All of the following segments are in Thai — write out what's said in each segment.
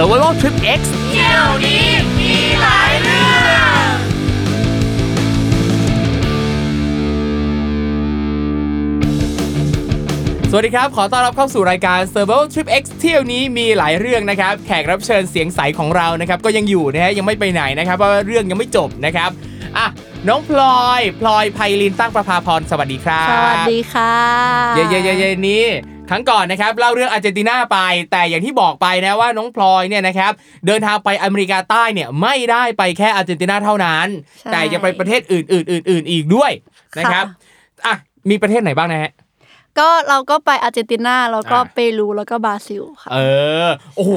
Survival Trip X เที่ยวนี้มีหลายเรื่องสวัสดีครับ ขอต้อนรับเข้าสู่รายการ Survival Trip X เที่ยวนี้มีหลายเรื่องนะครับ แขกรับเชิญเสียงใสของเรานะครับ ก็ยังอยู่นะฮะยังไม่ไปไหนนะครับเพราะว่าเรื่องยังไม่จบนะครับอะน้องพลอย พลอยไพลินตั้งประภาพรสวัสดีครับสวัสดีค่ะ เย่เย่เย่เย่นี้ ครั้งก่อนนะครับเล่าเรื่องอาร์เจนตินาไป แต่อย่างที่บอกไปนะว่าน้องพลอยเนี่ยนะครับเดินทางไปอเมริกาใต้เนี่ยไม่ได้ไปแค่อาร์เจนตินาเท่านั้นใช่แต่ยังไปประเทศอื่นๆอื่นๆอีกด้วยนะครับอะมีประเทศไหนบ้างนะฮะก็เราก็ไปอาร์เจนตินาแล้วก็อ่าเปรูแล้วก็บราซิลค่ะเออโอ้โห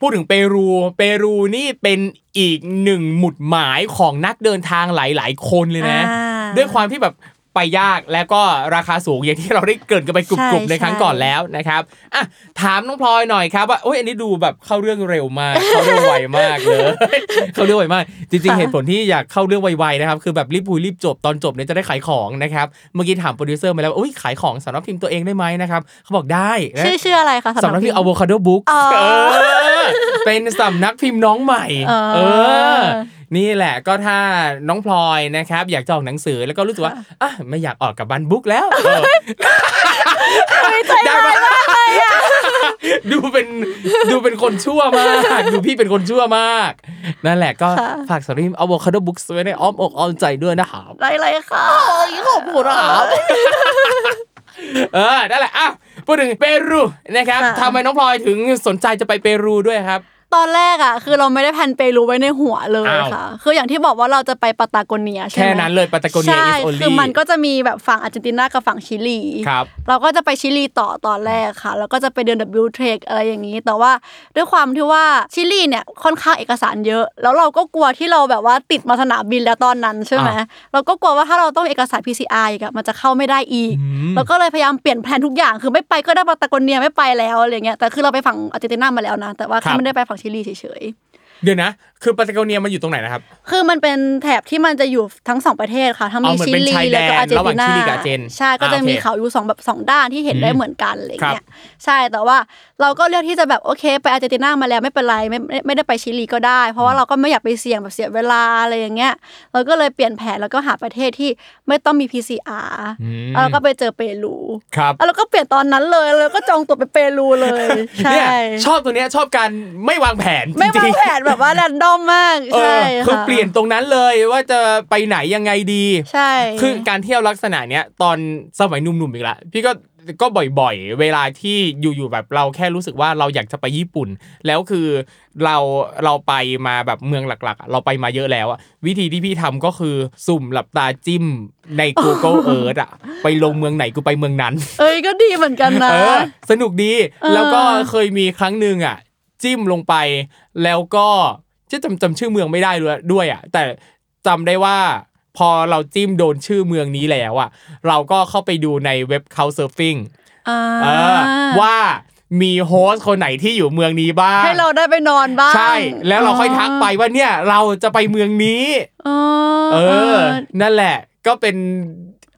พูดถึงเปรูเปรูนี่เป็นอีกหนึ่งหมุดหมายของนักเดินทางหลาย ๆ คนเลยนะอ่าด้วยความที่แบบ ไปยากแล้วก็ราคาสูงอย่างที่เราได้เกริ่นกันไปใช่ลุ่มๆในครั้งใช่ก่อนแล้วนะครับอะถามน้องพลอยหน่อยครับว่าโอ้ยอันนี้ดูแบบเข้าเรื่องเร็วมาก เข้าเรื่องไวมากเลยเข้าเรื่องไวมาก จริงๆเหตุผลที่อยากเข้าเรื่องไวๆนะครับคือแบบรีบพูดรีบจบตอนจบเนี่ยจะได้ขายของนะครับเมื่อกี้ถามโปรดิวเซอร์มาแล้วว่าโอ้ยขายของสำนักพิมพ์ตัวเองได้ไหมนะครับเขาบอกได้นะชื่อชื่ออะไรคะสำนักพิมพ์ Avocado Book อ๋อเออเป็นสำนักพิมพ์น้องใหม่อ๋อเออ นี่แหละก็ถ้าน้องพลอยนะครับ อยากจะออกหนังสือแล้วก็รู้สึกว่าอะไม่อยากออกกับบันบุ๊กแล้วเออได้ปะดูเป็นดูเป็นคนชั่วมากดูพี่เป็นคนชั่วมาก นั่นแหละก็ฝากสำนักพิมพ์ Avocado Books ไว้ในอ้อมอกอ้อมใจด้วยนะครับได้เลยค่ะขอบคุณครับเออนั่นแหละอะพูดถึงเปรูนะครับค่ะทำไมน้องพลอยถึงสนใจจะไปเปรูด้วยครับ ตอนแรกอะ คือเราไม่ได้แพลนเปรูไว้ในหัวเลยอ้าวค่ะ คืออย่างที่บอกว่าเราจะไปปาตาโกเนียใช่ไหมแค่นั้นเลยปาตาโกเนียใช่ is only คือมันก็จะมีแบบฝั่งอาร์เจนตินากับฝั่งชิลีครับเราก็จะไปชิลีต่อตอนแรกค่ะ แล้วก็จะไปเดิน W Trek อะไรอย่างนี้ แต่ว่าด้วยความที่ว่าชิลีเนี่ยค่อนข้างเอกสารเยอะ แล้วเราก็กลัวที่เราแบบว่าติดมาสนามบินแล้วตอนนั้นใช่ไหมอะเราก็กลัวว่าถ้าเราต้องเอกสาร PCR อีกอะมันจะเข้าไม่ได้อีกเราก็เลยพยายามเปลี่ยนแผนทุกอย่าง คือไม่ไปก็ได้ปาตาโกเนียไม่ไปแล้วอะไรเงี้ยแต่คือเราไปฝั่งอาร์เจนตินามาแล้วนะแต่ว่าครัแค่บไม่ได้ไปฝั่งชิลีเฉยๆ เดี๋ยวนะคือปาตาโกเนียมันอยู่ตรงไหนนะครับ คือมันเป็นแถบที่มันจะอยู่ทั้งสองประเทศค่ะทั้งอ๋อมีเหมือนชิเป็นลีชายแดแล้วนก็อาร์เจนระหว่าติงนาชิลีกับอาร์เจนใช่ก็จะอ่าโอเคมีเขาอยู่สองแบบสองด้านที่เห็นได้อืมเหมือนกันอะไรครับเงี้ยใช่แต่ว่าเราก็เลือกที่จะแบบโอเค ไปอาร์เจนตินามาแล้วไม่เป็นไรไม่ไม่ไม่ได้ไปชิลีก็ได้ เพราะว่าเราก็ไม่อยากไปเสี่ยงแบบเสียเวลาอะไรอย่างเงี้ยเราก็เลยเปลี่ยนแผนแล้วก็หาประเทศที่ไม่ต้องมี PCR อืมแล้วก็ไปเจอเปรูครับแล้วเราก็เปลี่ยนตอนนั้นเลยแล้วก็จองตั๋วไปเปรูเลยใช่เนี่ยชอบตัวเนี้ยชอบการไม่วางแผนไม่จวาริงงแผนแบบว่าแรนดอมมากๆเอใช่อคือค่ะเปลี่ยนตรงนั้นเลยว่าจะไปไหนยังไงดี ใช่ คือการเที่ยวลักษณะเนี้ยตอนสมัยหนุ่มๆอีกละพี่ก็ก็บ่อยๆ เวลาที่อยู่ๆแบบเราแค่รู้สึกว่าเราอยากจะไปญี่ปุ่น แล้วคือเราเราไปมาแบบเมืองหลักๆอะเราไปมาเยอะแล้วอะวิธีที่พี่ทำก็คือสุ่มหลับตาจิ้มใน Google Earth อะไปลงเมืองไหนกูไปเมืองนั้น เอ้ยก็ดีเหมือนกันนะเออสนุกดีเออแล้วก็เคยมีครั้งหนึ่งอะจิ้มลงไปแล้วก็ จะจำจำชื่อเมืองไม่ได้ด้วยด้วยอะแต่จำได้ว่าพอเราจิ้มโดนชื่อเมืองนี้แล้วอะเราก็เข้าไปดูในเว็บ Couchsurfing อ่าเออว่ามีโฮสต์คนไหนที่อยู่เมืองนี้บ้าง ให้เราได้ไปนอนบ้าง ใช่ แล้วเราค่อยทักไปว่าเนี่ยเราจะไปเมืองนี้อ๋อเออ นั่นแหละก็เป็น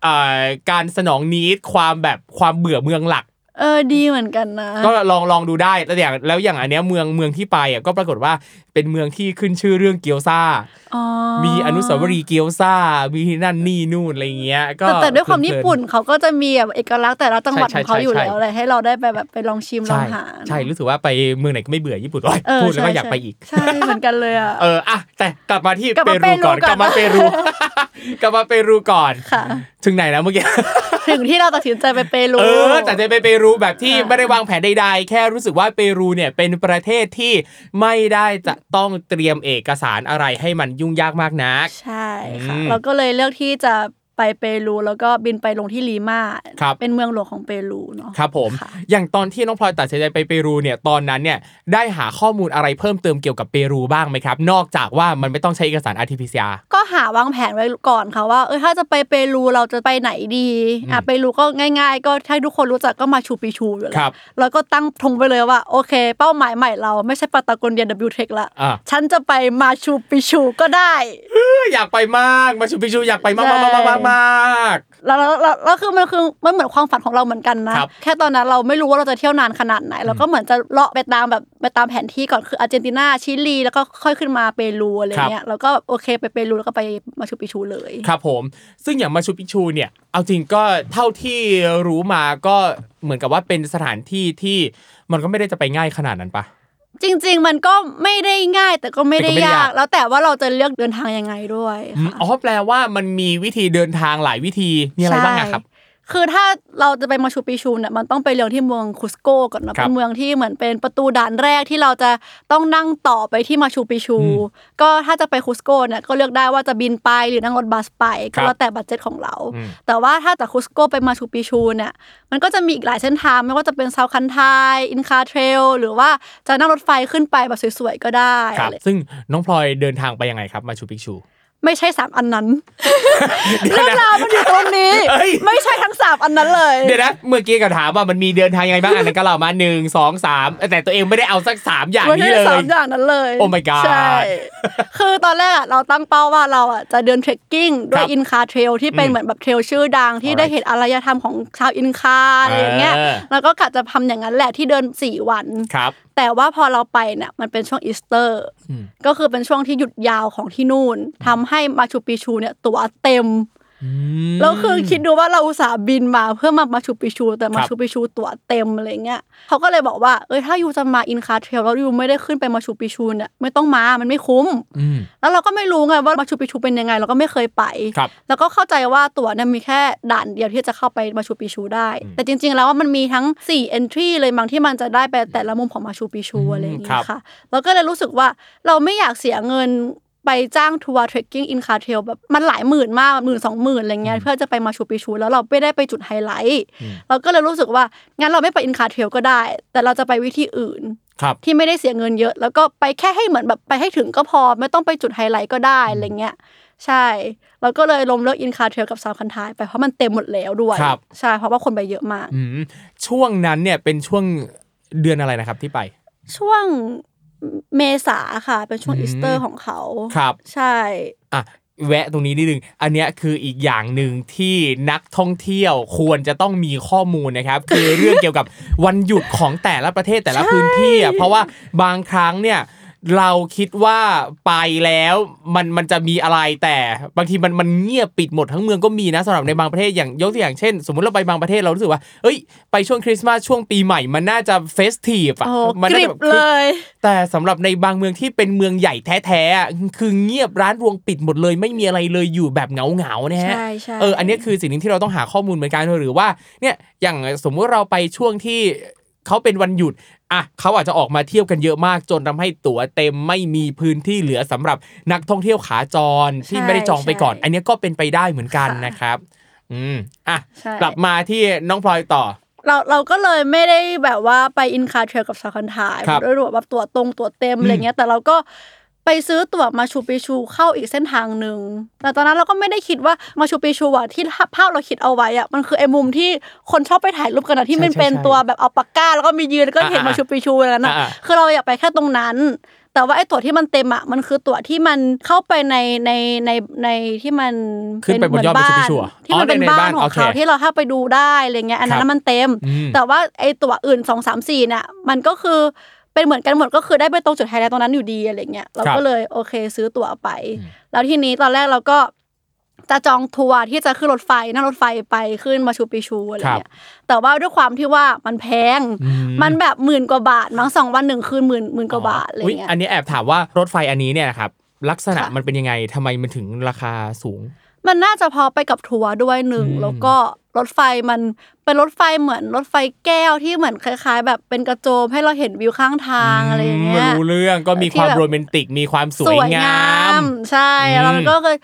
อ่าการสนองนิดความแบบความเบื่อเมืองหลัก เออดีเหมือนกันนะ ก็ลองลองดูได้แล้วอย่างแล้วอย่างอันเนี้ยเมืองเมืองที่ไปอะก็ปรากฏว่าเป็นเมืองที่ขึ้นชื่อเรื่องเกี๊ยวซ่าอ๋อมีอนุสาวรีย์เกี๊ยวซ่ามีนั่นนี่นู่นอะไรเงี้ย ก็แต่แต่ด้วยความเพลิญี่ๆปุ่นเขาก็จะมีแบบเอกลักษณ์แต่ละจังหวัดใช่ของเขาอยู่ใช่แล้วใช่เลยให้เราได้ไปแบบไปลองชิมลองใช่หาใช่รู้สึกว่าไปเมืองไหนก็ไม่เบื่อญี่ปุ่นโอ้ยเออพูดแล้วก็ใช่อยากไปอีกใช่เหมือนกันเลยอะเอออะแต่กลับมาที่กลับเปมารูก่อนเปรูก่อนกลับมาเปรูกลับมาเปรูก่อนค่ะถึงไหนนะเมื่อกี้ถึงที่เราตัดสินใจไปเปรูเออแต่จะไปเปรูแบบที่ค่ะไม่ได้วางแผนใดๆ แค่รู้สึกว่าเปรูเนี่ยเป็นประเทศที่ไม่ได้จะต้องเตรียมเอกสารอะไรให้มันยุ่งยากมากนัก ใช่ค่ะอืมเราก็เลยเลือกที่จะ ไปเปรูแล้วก็บินไปลงที่ลีมาครับเป็นเมืองหลวงของเปรูเนาะครับผมค่ะอย่างตอนที่น้องพลอยตัดสินใจไปเปรูเนี่ยตอนนั้นเนี่ยได้หาข้อมูลอะไรเพิ่มเติมเกี่ยวกับเปรูบ้างไหมครับ นอกจากว่ามันไม่ต้องใช้เอกสาร RT-PCR ก็หาวางแผนไว้ก่อนค่ะว่าเออถ้าจะไปเปรูเราจะไปไหนดีอะเปรูก็ง่าย ๆ ก็ถ้าทุกคนรู้จักก็มาชูปิชูอยู่แล้ครัวบแล้วก็ตั้งธงไปเลยว่าโอเค เป้าหมายใหม่เราไม่ใช่ปาตาโกเนีย W Tech ละอะฉันจะไปมาชูปิชูก็ได้ อยากไปมากมาชูปิชูอยากไปมากใช่มากมากมากมากแล้วแล้วแล้วแล้วคือมันคือมันเหมือนความฝันของเราเหมือนกันนะครับแค่ตอนนั้นเราไม่รู้ว่าเราจะเที่ยวนานขนาดไหนเราก็เหมือนจะเลาะไปตามแบบไปตามแผนที่ก่อนคืออาร์เจนตินาชิลี แล้วก็ค่อยขึ้นมาเปรูอะไรเงี้ยแล้วก็โอเคไปเปรูแล้วก็ไปมาชูปิชูเลย ครับผม ซึ่งอย่างมาชูปิชูเนี่ย เอาจริงก็เท่าที่รู้มาก็เหมือนกับว่าเป็นสถานที่ที่มันก็ไม่ได้จะไปง่ายขนาดนั้นปะ จริง ๆ มันก็ไม่ได้ง่ายแต่ก็ไม่ได้แต่ก็ไม่ได้ยายากกแล้วแต่ว่าเราจะเลือกเดินทางยังไงด้วยอืมค่ะอ๋อแปลว่ามันมีวิธีเดินทางหลายวิธีมีอะไรบ้างอะครับใช่ คือถ้าเราจะไปมาชูปิชูเนี่ยมันต้องไปเริ่มที่เมืองคุสโกก่อนเนอะครับเป็นเมืองที่เหมือนเป็นประตูด่านแรกที่เราจะต้องนั่งต่อไปที่มาชูปิชูอืมก็ถ้าจะไปคุสโกเนี่ยก็เลือกได้ว่าจะบินไปหรือนั่งรถบัสไปครัก็บแล้วแต่ budget ของเราอืมแต่ว่าถ้าจากคุสโกไปมาชูปิชูเนี่ยมันก็จะมีอีกหลายเส้นทางไม่ว่าจะเป็น Salkantay Inca Trail หรือว่าจะนั่งรถไฟขึ้นไปแบบสวยๆก็ได้ครับอะไรซึ่งน้องพลอยเดินทางไปยังไงครับมาชูปิชู ไม่ใช่สามอันนั้นเดี๋ยวเรื่องนะราวมันอยู่ตรงนี้เอ้ยไม่ใช่ทั้งสามอันนั้นเลย เดี๋ยวนะเมื่อกี้ก็ถามว่ามันมีเดินทางยังไงบ้างอันนั้นก็เล่ามาหนึ่งสองสามแต่ตัวเองไม่ได้เอาสักสามอย่างไม่นี้ใช่เลยสามอย่างนั้นเลย Oh my god ใช่คือตอนแรกอะเราตั้งเป้าว่าเราอะจะเดิน trekking ด้วคยรับ Inca Trail ที่เป็นอืมเหมือนแบบ trail ชื่อดังที่ได้ Alright เห็นอารยธรรมของชาวอินคาอะไรอย่างเงี้ยเออแล้วก็กะจะทำอย่างนั้นแหละที่เดินสี่วันครับแต่ว่าพอเราไปเนี่ยมันเป็นช่วงอีสเตอร์อืมก็คือเป็นช่วงที่หยุดยาวของที่นู่นทำให้มาชูปิชูเนี่ยตั๋วเต็มอืมแล้วคือคิดดูว่าเราอุตส่าห์บินมาเพื่อมามาชูปิชู แต่มาครับชูปิชูตั๋วเต็มอะไรเงี้ยเขาก็เลยบอกว่าเอ้ยถ้า you จะมา Inca Trail แล้ว you ไม่ได้ขึ้นไปมาชูปิชูเนี่ยไม่ต้องมามันไม่คุ้มอืมแล้วเราก็ไม่รู้ไงว่ามาชูปิชูเป็นยังไง เราก็ไม่เคยไปครับแล้วก็เข้าใจว่าตั๋วเนี่ยมีแค่ด่านเดียวที่จะเข้าไปมาชูปิชูได้อืมแต่จริง ๆ แล้วว่ามันมีทั้ง4 entry เลยบางที่มันจะได้ไปแต่ละมุมของมาชูปิชูอืมอะไรอย่างครัเงี้บยค่ะเราก็เลยรู้สึกว่าเราไม่อยากเสียเงิน ไปจ้างทัวร์ trekking Inca Trail แบบมันหลายหมื่นมากหมื่นสองหมื่นอะไรเงี้ยเพื่อจะไปมาชูปิชูแล้วเราไม่ได้ไปจุดไฮไลท์อืมเราก็เลยรู้สึกว่างั้นเราไม่ไป Inca Trail ก็ได้ แต่เราจะไปวิธีอื่นครับที่ไม่ได้เสียเงินเยอะ แล้วก็ไปแค่ให้เหมือนแบบไปให้ถึงก็พอไม่ต้องไปจุดไฮไลท์ก็ได้อะไรเงี้ยใช่เราก็เลยล้มเลิก Inca Trail กับ Salkantay ไปเพราะมันเต็มหมดแล้วด้วยครับใช่เพราะว่าคนไปเยอะมากอืมช่วงนั้นเนี่ยเป็นช่วงเดือนอะไรนะครับที่ไป ช่วง เมษาค่ะ เป็นช่วงอืมอีสเตอร์ของเขาครับ ใช่อะแวะตรงนี้นิดนึง อันเนี้ยคืออีกอย่างหนึ่งที่นักท่องเที่ยวควรจะต้องมีข้อมูลนะครับ คือเรื่องเกี่ยวกับวันหยุดของแต่ละประเทศแต่ละพื้นที่อะเพราะว่าบางครั้งเนี่ย เราคิดว่าไปแล้วมันมันจะมีอะไรแต่บางทีมันมันเงียบปิดหมดทั้งเมืองก็มีนะสำหรับในบางประเทศอย่างยกตัวอย่างเช่น สมมุติเราไปบางประเทศเรารู้สึกว่าเอ้ยไปช่วงคริสต์มาสช่วงปีใหม่มันน่าจะเฟสทีฟอะโอ้มักน่าริจะบแบบเลย แต่สำหรับในบางเมืองที่เป็นเมืองใหญ่แท้ๆอะคือเงียบร้านรวงปิดหมดเลย ไม่มีอะไรเลยอยู่แบบเหงาๆนะฮะใช่ใช่เอออันนี้คือสิ่งหนึงที่เราต้องหาข้อมูลเหมือนกันหรือว่าเนี่ยอย่างสมมุติเราไปช่วงที่เขาเป็นวันหยุด อะเขาอาจจะออกมาเที่ยวกันเยอะมากจนทำให้ตั๋วเต็มไม่มีพื้นที่เหลือสำหรับนักท่องเที่ยวขาจรที่ไม่ได้จองไปก่อน อันนี้ก็เป็นไปได้เหมือนกันนะครับ อืมอะใช่กลับมาที่น้องพลอยต่อเราเราก็เลยไม่ได้แบบว่าไปอินคาเทรลกับซาคันทายครับด้วยแบบตั๋วตรงตั๋วเต็มอะไรเงี้ยแต่เราก็ ไปซื้อตั๋วมาชูปิชูเข้าอีกเส้นทางหนึ่งแต่ตอนนั้นเราก็ไม่ได้คิดว่ามาชูปิชูอะที่ภาพเราคิดเอาไว้อะมันคือไอ้มุมที่คนชอบไปถ่ายรูปกันอะที่มันใช่ใช่เป็นใช่ตัวแบบเอาปากกาแล้วก็มียืนแล้วก็เห็นอ่ามาชูปิชูอะไรนั้นอะอ่าคือเราอยากไปแค่ตรงนั้นแต่แต่ว่าไอ้ตั๋วที่มันเต็มอะมันคือตั๋วที่มันเข้าไปในในในในที่มันขึ้นไปบนยอดเหมื Machu Picchu เหรอที่มันเป็นอ๋อในบ้าบ้านนของโอเคเขาที่เราถ้าไปดูได้อะไรเงี้ยอันนั้ครันบมันเต็มอืมแต่ว่าไอ้ตั๋วอื่นสองสามสี่เนี่ยมันก็คือ เป็นเหมือนกันหมดก็คือได้ไปตรงจุดไฮไลท์ตรงนั้นอยู่ดีอะไรเงี้ยเราก็เลยโอเคซื้อตั๋วไป แล้วทีนี้ตอนแรกเราก็จะจองทัวร์ที่จะขึ้นรถไฟนั่งรถไฟไปขึ้นมาชูปิชูอะไรเงี้ยแต่ว่าด้วยความที่ว่ามันแพงอืมมันแบบหมื่นกว่าบาทมั้งสองวันหนึ่งคืนหมื่นหมื่นกว่าบาทอะไรอุ๊ยเงี้ยอันนี้แอบถามว่ารถไฟอันนี้เนี่ยนะครับลักษณะค่ะมันเป็นยังไงทำไมมันถึงราคาสูง มันน่าจะพอไปกับทัวร์ด้วยหนึ่งอืมแล้วก็ รถไฟมันเป็นรถไฟเหมือนรถไฟแก้วที่เหมือนคล้าย ๆ แบบเป็นกระโจมให้เราเห็นวิวข้างทางอะไรอย่างเงี้ยรู้เรื่องก็มีความที่แบบโรแมนติกมีความสวยงาม ใช่อืมแล้วมันก็เคย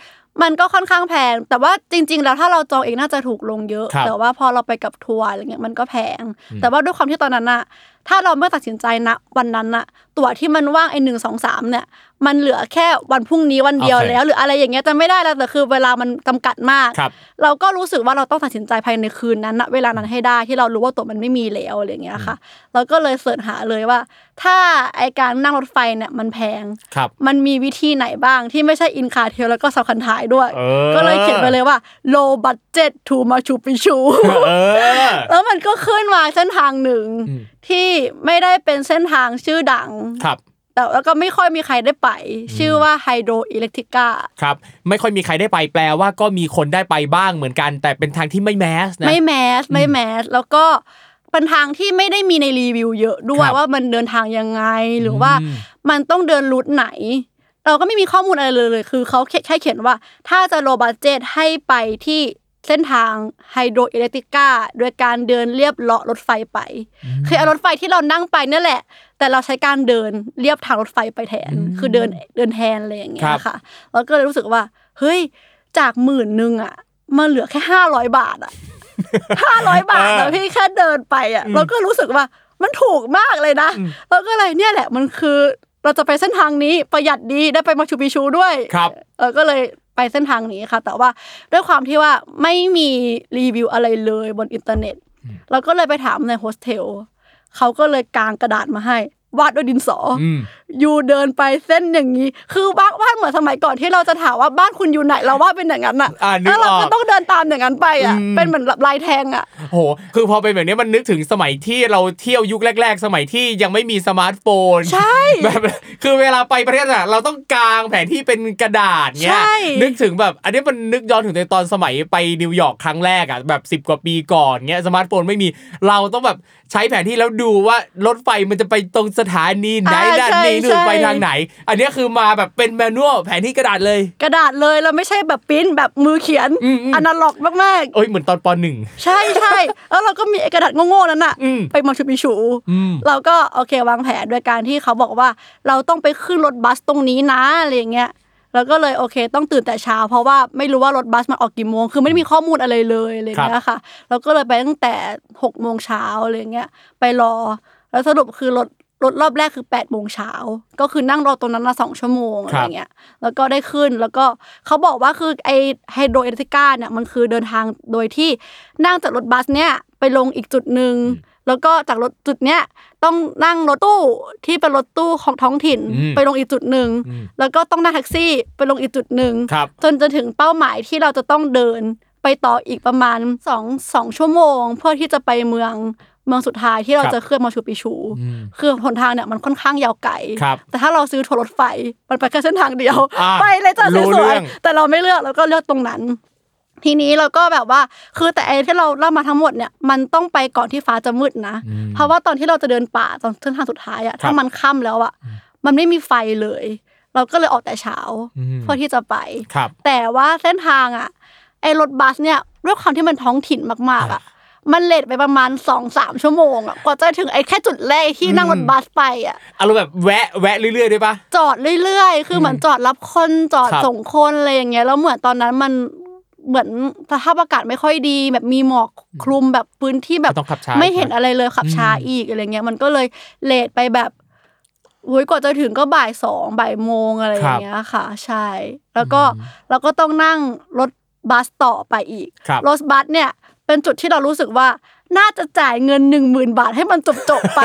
มันก็ค่อนข้างแพง แต่ว่าจริง ๆ แล้วถ้าเราจองเองน่าจะถูกลงเยอะครับแต่ว่าพอเราไปกับทัวร์อะไรเงี้ยมันก็แพง แต่ว่าด้วยความที่ตอนนั้นอะ ถ้าเราไม่ตัดสินใจณวันนั้นอะตั๋วที่มันว่างไอ้หนึ่งสองสามเนี่ย มันเหลือแค่วันพรุ่งนี้วันเดียวโอเคแล้ว หรืออะไรอย่างเงี้ยจะไม่ได้แล้วแต่คือเวลามันจำกัดมากครับเราก็รู้สึกว่าเราต้องตัดสินใจภายในคืนนั้นณเวลานั้นให้ได้ที่เรารู้ว่าตั๋วมันไม่มีแล้วอะไรอย่างเงี้ยค่ะ เราก็เลย search หาเลยว่า ถ้าไอการนั่งรถไฟเนี่ยมันแพงครับมันมีวิธีไหนบ้างที่ไม่ใช่ Inca Trail แล้วก็ Salkantay ด้วยเออก็เลยเขียนไปเลยว่า low budget to Machu Picchu เออแล้วมันก็ขึ้นมาเส้นทางหนึ่งอืม ที่ไม่ได้เป็นเส้นทางชื่อดังครับแต่แล้วก็ไม่ค่อยมีใครได้ไป ชื่อว่า Hydro Electrica ครับไม่ค่อยมีใครได้ไปแปลว่าก็มีคนได้ไปบ้างเหมือนกัน แต่เป็นทางที่ไม่แมสนะไม่แมสไม่แมสแล้วก็เป็นทางที่ไม่ได้มีในรีวิวเยอะด้วคยรับว่ามันเดินทางยังไงหรือว่าอืมมันต้องเดินรูทไหน เราก็ไม่มีข้อมูลอะไรเลยเลย คือเขาแค่แค่เขียนว่า ถ้าจะโลบัตเจตให้ไปที่ เส้นทางไฮโดรอิเล็กตริกาโดยการเดินเรียบเลาะรถไฟไป คือเอารถไฟที่เรานั่งไปเนี่ยแหละ แต่เราใช้การเดินเรียบทางรถไฟไปแทน คือเดินเดินแทนอะไรอย่างเงี้ครัยบค่ะแล้วก็เลยรู้สึกว่า เฮ้ยจากหมื่นหนึ่งอะมาเหลือแค่ห้าร้อยบาทอะห้าร้อยบาทแล้วพี่แค่เดินไปอะเราก็รู้สึกว่ามันถูกมากเลยนะแล้วก็เลยเนี่ยแหละมันคือเราจะไปเส้นทางนี้ประหยัดดีได้ไปมาชูปิชูด้วยครับเออก็เลย ไปเส้นทางนี้ค่ะ แต่ว่าด้วยความที่ว่าไม่มีรีวิวอะไรเลยบนอินเทอร์เน็ต เราก็เลยไปถามในโฮสเทลเขาก็เลยกางกระดาษมาให้ วาดด้วยดินสอออืม you เดินไปเส้นอย่างนี้ คือบ้านวาดเหมือนสมัยก่อนที่เราจะถามว่าบ้านคุณอยู่ไหนเราวาดเป็นอย่างนั้นอะอ่านึกแล้วเราออกก็ต้องเดินตามอย่างนั้นไปอะอืมเป็นเหมือนลายแทงอะโหคือพอเป็นแบบนี้มันนึกถึงสมัยที่เราเที่ยวยุคแรก ๆ สมัยที่ยังไม่มีสมาร์ทโฟนใช่แบบคือเวลาไปประเทศอะเราต้องกางแผนที่เป็นกระดาษเนี้ยใช่นึกถึงแบบ อันนี้มันนึกย้อนถึงในตอนสมัยไปนิวยอร์กครั้งแรกอะแบบ 10 กว่าปีก่อนเงี้ยสมาร์ทโฟนไม่มีเราต้องแบบใช้แผนที่แล้วดูว่ารถไฟมันจะไปตรงสถานีไหนอ่าด้านใช่นี้นู่นใช่ไปทางไหน อันนี้คือมาแบบเป็น manual แผนที่กระดาษเลย กระดาษเลยเราไม่ใช่แบบปริ้นแบบมือเขียนอืมอืมอนาล็อกมากเอ้ยเหมือนตอนปหนึ่งๆใช่ใช่แล้วเราก็มีไอ้กระดาษโง่ๆนั้นอะอืมไปมาชูปิชูอืมเราก็โอเควางแผนโดยการที่เขาบอกว่าเราต้องไปขึ้นรถบัสตรงนี้นะอะไรอย่างเงี้ยแล้วก็เลยโอเค ต้องตื่นแต่เช้า เพราะว่าไม่รู้ว่ารถบัสมันออกกี่โมง คือไม่ได้มีข้อมูลอะไรเลยอะไรอย่างเงี้ยค่ะเราก็เลยไปตั้งแต่หกโมงเช้าอะไรอย่างเงี้ยไปรอ แล้วสรุปคือรถ รถรอบแรกคือ8ปดโมงเช้าก็คือนั่งรอตรงนั้นละสองชั่วโมงอะไรเงี้ยแล้วก็ได้ขึ้นแล้วก็เขาบอกว่าคือไอไฮโดรเอเลกติก้าเนี่ยมันคือเดินทางโดยที่นั่งจากรถบัสเนี่ยไปลงอีกจุดหนึ่งแล้วก็จากรถจุดเนี้ยต้องนั่งรถตู้ที่เป็นรถตู้ของท้องถิ่นอืมไปลงอีกจุดหนึ่งอืมแล้วก็ต้องนั่งแท็กซี่ไปลงอีกจุดหนึ่งครับจนจะถึงเป้าหมายที่เราจะต้องเดินไปต่ออีกประมาณสองสองชั่วโมง เพื่อที่จะไปเมือง เมืองสุดท้ายที่เราครับจะเคลื่อนมาชูปิชูอืมคือหนทางเนี่ยมันค่อนข้างยาวไกลครับแต่ถ้าเราซื้อทัวร์รถไฟมันไปแค่เส้นทางเดียวอ่าไปเลยจ้ะรู้สเรื่วยองๆแต่เราไม่เลือกเราก็เลือกตรงนั้น ทีนี้เราก็แบบว่า คือแต่ไอ้ที่เราเล่ามาทั้งหมดเนี่ยมันต้องไปก่อนที่ฟ้าจะมืดนะอืมเพราะว่าตอนที่เราจะเดินป่าตอนเส้นทางสุดท้ายอะถ้ามันค่ำแล้วอะมันไม่มีไฟเลย เราก็เลยออกแต่เช้าอืมเพื่อที่จะไปครับแต่ว่าเส้นทางอะไอ้รถบัสเนี่ยด้วยความที่มันท้องถิ่นมากๆอะ มันเลทไปประมาณสองสามชั่วโมงอะกว่าจะถึงไอ้แค่จุดแรกที่นั่งรถบัสไปอะอารมณ์แบบแวะแวะเรื่อยๆด้วยปะจอดเรื่อย ๆ คือเหมือนจอดรับคนจอดครับส่งคนอะไรอย่างเงี้ยแล้วเหมือนตอนนั้นมันเหมือนสภาพอากาศไม่ค่อยดี แบบมีหมอกคลุมแบบพื้นที่แบบต้องขับช้าไม่เห็นอะไรเลยขับช้าอืมอีกอะไรเงี้ยมันก็เลยเลทไปแบบโอ้ยกว่าจะถึงก็บ่ายสองบ่ายโมงอะไรอย่างเงี้ยค่ะ ใช่ แล้วก็เราก็ต้องนั่งรถบัสต่อไปอีกครับรถบัสเนี่ย เป็นจุดที่เรารู้สึกว่าน่าจะจ่ายเงินหนึ่งหมื่นบาทให้มันจบจบๆไป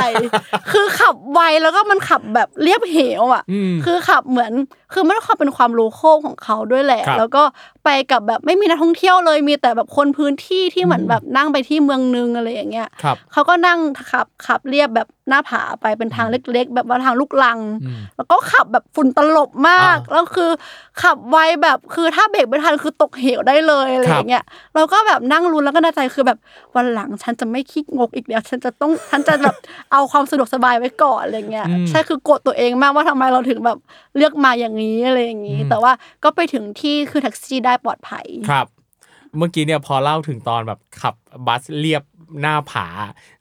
คือขับไวแล้วก็มันขับแบบเรียบเหวอะอืมคือขับเหมือน คือไม่ได้ความเป็นความโลโก้ของเขาด้วยแหละครับแล้วก็ไปกับแบบไม่มีนักท่องเที่ยวเลย มีแต่แบบคนพื้นที่ที่เหมือนแบบนั่งไปที่เมืองนึงอะไรอย่างเงี้ยครับเขาก็นั่งขับขับเรียบแบบ หน้าผาไปเป็นทางเล็ก ๆ แบบว่าทางลูกลังอืมแล้วก็ขับแบบฝุ่นตลบมากอ่าแล้วคือขับไวแบบคือถ้าเบรกไม่ทันคือตกเหวได้เลยอะไรอย่างเงี้ยเราก็แบบนั่งลุ้นแล้วก็ในใจคือแบบวันหลังฉันจะไม่ขี้งกอีกแล้วฉันจะต้องฉันจะแบบเอาความสะดวกสบายไว้ก่อนอะไรเงี้ยอืมใช่คือกดตัวเองมากว่าทำไมเราถึงแบบเลือกมาอย่างนี้อะไรอย่างนี้อืมแต่ว่าก็ไปถึงที่คือแท็กซี่ได้ปลอดภัยครับ เมื่อกี้เนี่ยพอเล่าถึงตอนแบบขับบัสเรียบ หน้าผา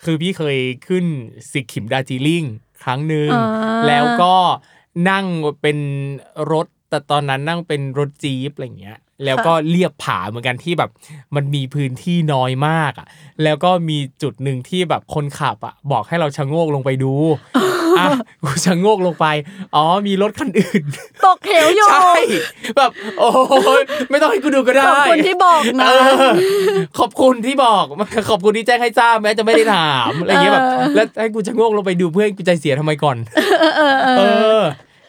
คือพี่เคยขึ้นสิกิมดาจิลิงครั้งหนึ่งอ่าแล้วก็นั่งเป็นรถแต่ตอนนั้นนั่งเป็นรถจี๊ปอะไรเงี้ย แล้วก็เรียบผาเหมือนกันที่แบบ มันมีพื้นที่น้อยมากอะ แล้วก็มีจุดหนึ่งที่แบบคนขับอะบอกให้เราชะโงกลงไปดูอะ กูชะโงกลงไป อ๋อมีรถคันอื่น ตกเหวอยู่ใช่แบบ โอ้ยไม่ต้องให้กูดูก็ได้ ขอบคุณที่บอกนะเออขอบคุณที่บอก ขอบคุณที่แจ้งให้ทราบแม้จะไม่ได้ถามอะไรอย่างเงี้ยแบบเออแล้วให้กูจะโงกลงไปดูเพื่อให้กูใจเสียทำไมก่อน เออ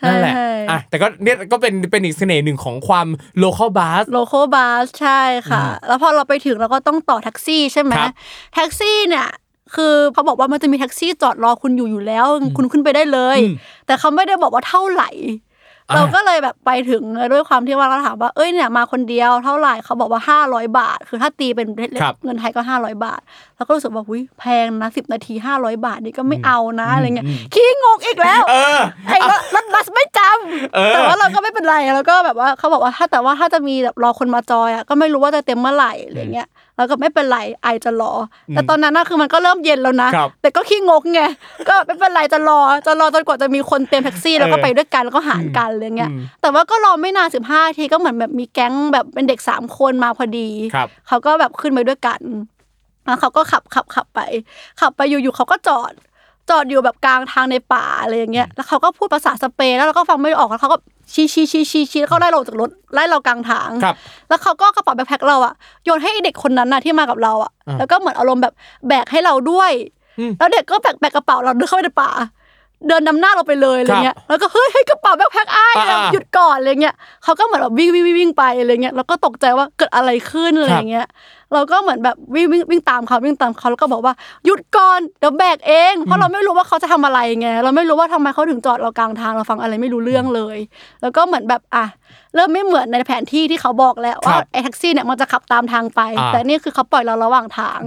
นั่นแหละใช่อะ แต่ก็เนี่ยก็เป็นเป็นอีกเสน่ห์หนึ่งของความ local bus local bus ใช่ค่ะ แล้วพอเราไปถึงเราก็ต้องต่อแท็กซี่ใช่ไหมครับแท็กซี่เนี่ย คือเขาบอกว่ามันจะมีแท็กซี่จอดรอคุณอยู่อยู่แล้ว คุณขึ้นไปได้เลยอืมแต่เขาไม่ได้บอกว่าเท่าไหร่อ่าเราก็เลยแบบไปถึงด้วยความที่ว่าเราถามว่าเอ้ยเนี่ยมาคนเดียวเท่าไหร่เขาบอกว่า 500 บาท คือถ้าตีเป็นครับเงินไทยก็ 500 บาท แล้วก็รู้สึกว่าอุ้ยแพงนะสินาที 500 บาทนี่ก็ไม่เอานะอะไรเงี้ยขี้งกอีกแล้วเออไอ้รถรถบัสไม่จเออำแต่ว่าเราก็ไม่เป็นไรแล้วก็แบบว่าเขาบอกว่าถ้าแต่ว่าถ้าจะมีแบบรอคนมาจอยอะก็ไม่รู้ว่าจะเต็มเมื่อไหร่อะไรเงี้ย แล้วก็ไม่เป็นไรไอจะรออแต่ตอนนั้นน่ะคือมันก็เริ่มเย็นแล้วนะครับแต่ก็ขี้งกไงก็ไม่เป็นไรจะรอจะรอจนกว่าจะมีคนเต็มแท็กซี่แล้วก็เออไปด้วยกันแล้วก็หารกันอะไรเงี้ยอืมแต่ว่าก็รอไม่นานสิบห้าทีก็เหมือนแบบมีแก๊งแบบเป็นเด็กสามคนมาพอดีครับเขาก็แบบขึ้นไปด้วยกันแล้วเขาก็ขับขับขับไป ขับไปอยู่ๆเขาก็จอด จอดอยู่แบบกลางทางในป่าอะไรอย่างเงี้ย แล้วเขาก็พูดภาษาสเปนแล้วเราก็ฟังไม่ออกแล้วเขาก็ชี้ชี้ชี้ชี้ชี้แล้วเขาไล่เราจากรถไล่เรากลางทาง ครับ แล้วเขาก็กระเป๋าแบ็คแพ็คเราอะโยนให้เด็กคนนั้นน่ะที่มากับเราอะอ่า แล้วก็เหมือนอารมณ์แบบแบกให้เราด้วย อืม แล้วเด็กก็แบกแบกกระเป๋าเราเดินเข้าไปในป่า เดินนำหน้าเราไปเลยอะไรเงี้ยครับแล้วก็เฮ้ยเฮ้ยกระเป๋าแบ็คแพ็คอ้ายอ่าแบบหยุดก่อนอะไรเงี้ยเขาก็เหมือนแบบวิ่งวิ่งวิ่งวิ่งไปอะไรเงี้ยแล้วก็ตกใจว่าเกิดอะไรขึ้นอะไรเงี้ย เราก็เหมือนแบบวิ่งวิ่งวิ่งตามเขาวิ่งตามเขาแล้วก็บอกว่าหยุดก่อนเดี๋ยวแบกเอง เพราะเราไม่รู้ว่าเขาจะทำอะไรไงเราไม่รู้ว่าทำไมเขาถึงจอดเรากลางทางเราฟังอะไรไม่รู้เรื่องเลย แล้วก็เหมือนแบบอะเริ่มไม่เหมือนในแผนที่ที่เขาบอกแล้วว่าครับไอ้แท็กซี่เนี่ยมันจะขับตามทางไปอ่าแต่นี่คือเขาปล่อยเราระหว่างทาง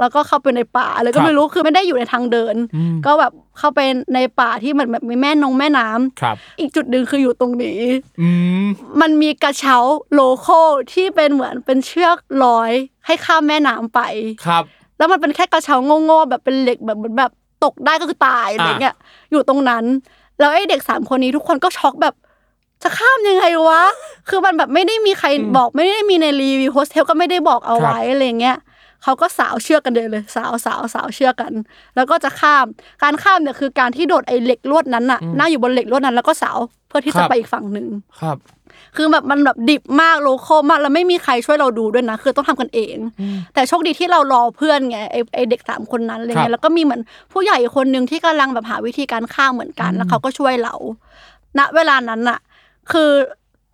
แล้วก็เข้าไปในป่าอะไรคก็รับไม่รู้คือไม่ได้อยู่ในทางเดินอืมก็แบบเข้าไปในป่าที่เหมือนแบบมีแม่นงแม่น้ำครับอีกจุดหนึ่งคืออยู่ตรงนี้อืมมันมีกระเช้า local ที่เป็นเหมือนเป็นเชือกร้อย ให้ข้ามแม่น้ำไปครับ แล้วมันเป็นแค่กระเช้าโง่ๆแบบเป็นเหล็กแบบเหมือนแบบตกได้ก็คือตายอะไรเงี้ยอยู่ตรงนั้นแล้วไอ้เด็กสามคนนี้ทุกคนก็ช็อกแบบจะข้ามยังไงวะ คือมันแบบไม่ได้มีใครบอกไม่ได้มีในรีวิวโฮสเทลก็ไม่ได้บอกเอาไว้อะไรเงี้ย เขาก็สาวเชือกกันเลยเลย สาวสาวสาวเชือกกัน แล้วก็จะข้าม การข้ามเนี่ยคือการที่โดดไอ้เหล็กลวดนั้นน่ะนั่งอยู่บนเหล็กลวดนั้นแล้วก็สาวเพื่อที่ครัจะบไปอีกฝั่งหนึ่งครับ คือแบบมันแบบดิบมากโลโก้มากแล้วไม่มีใครช่วยเราดูด้วยนะ คือต้องทำกันเอง แต่โชคดีที่เรารอเพื่อนไงไอไอเด็กสามคนนั้นอะไรครัเงี้บยแล้วก็มีเหมือนผู้ใหญ่อีกคนนึงที่กำลังแบบหาวิธีการข้ามเหมือนกันแล้วเขาก็ช่วยเราณเวลานั้นน่ะคือ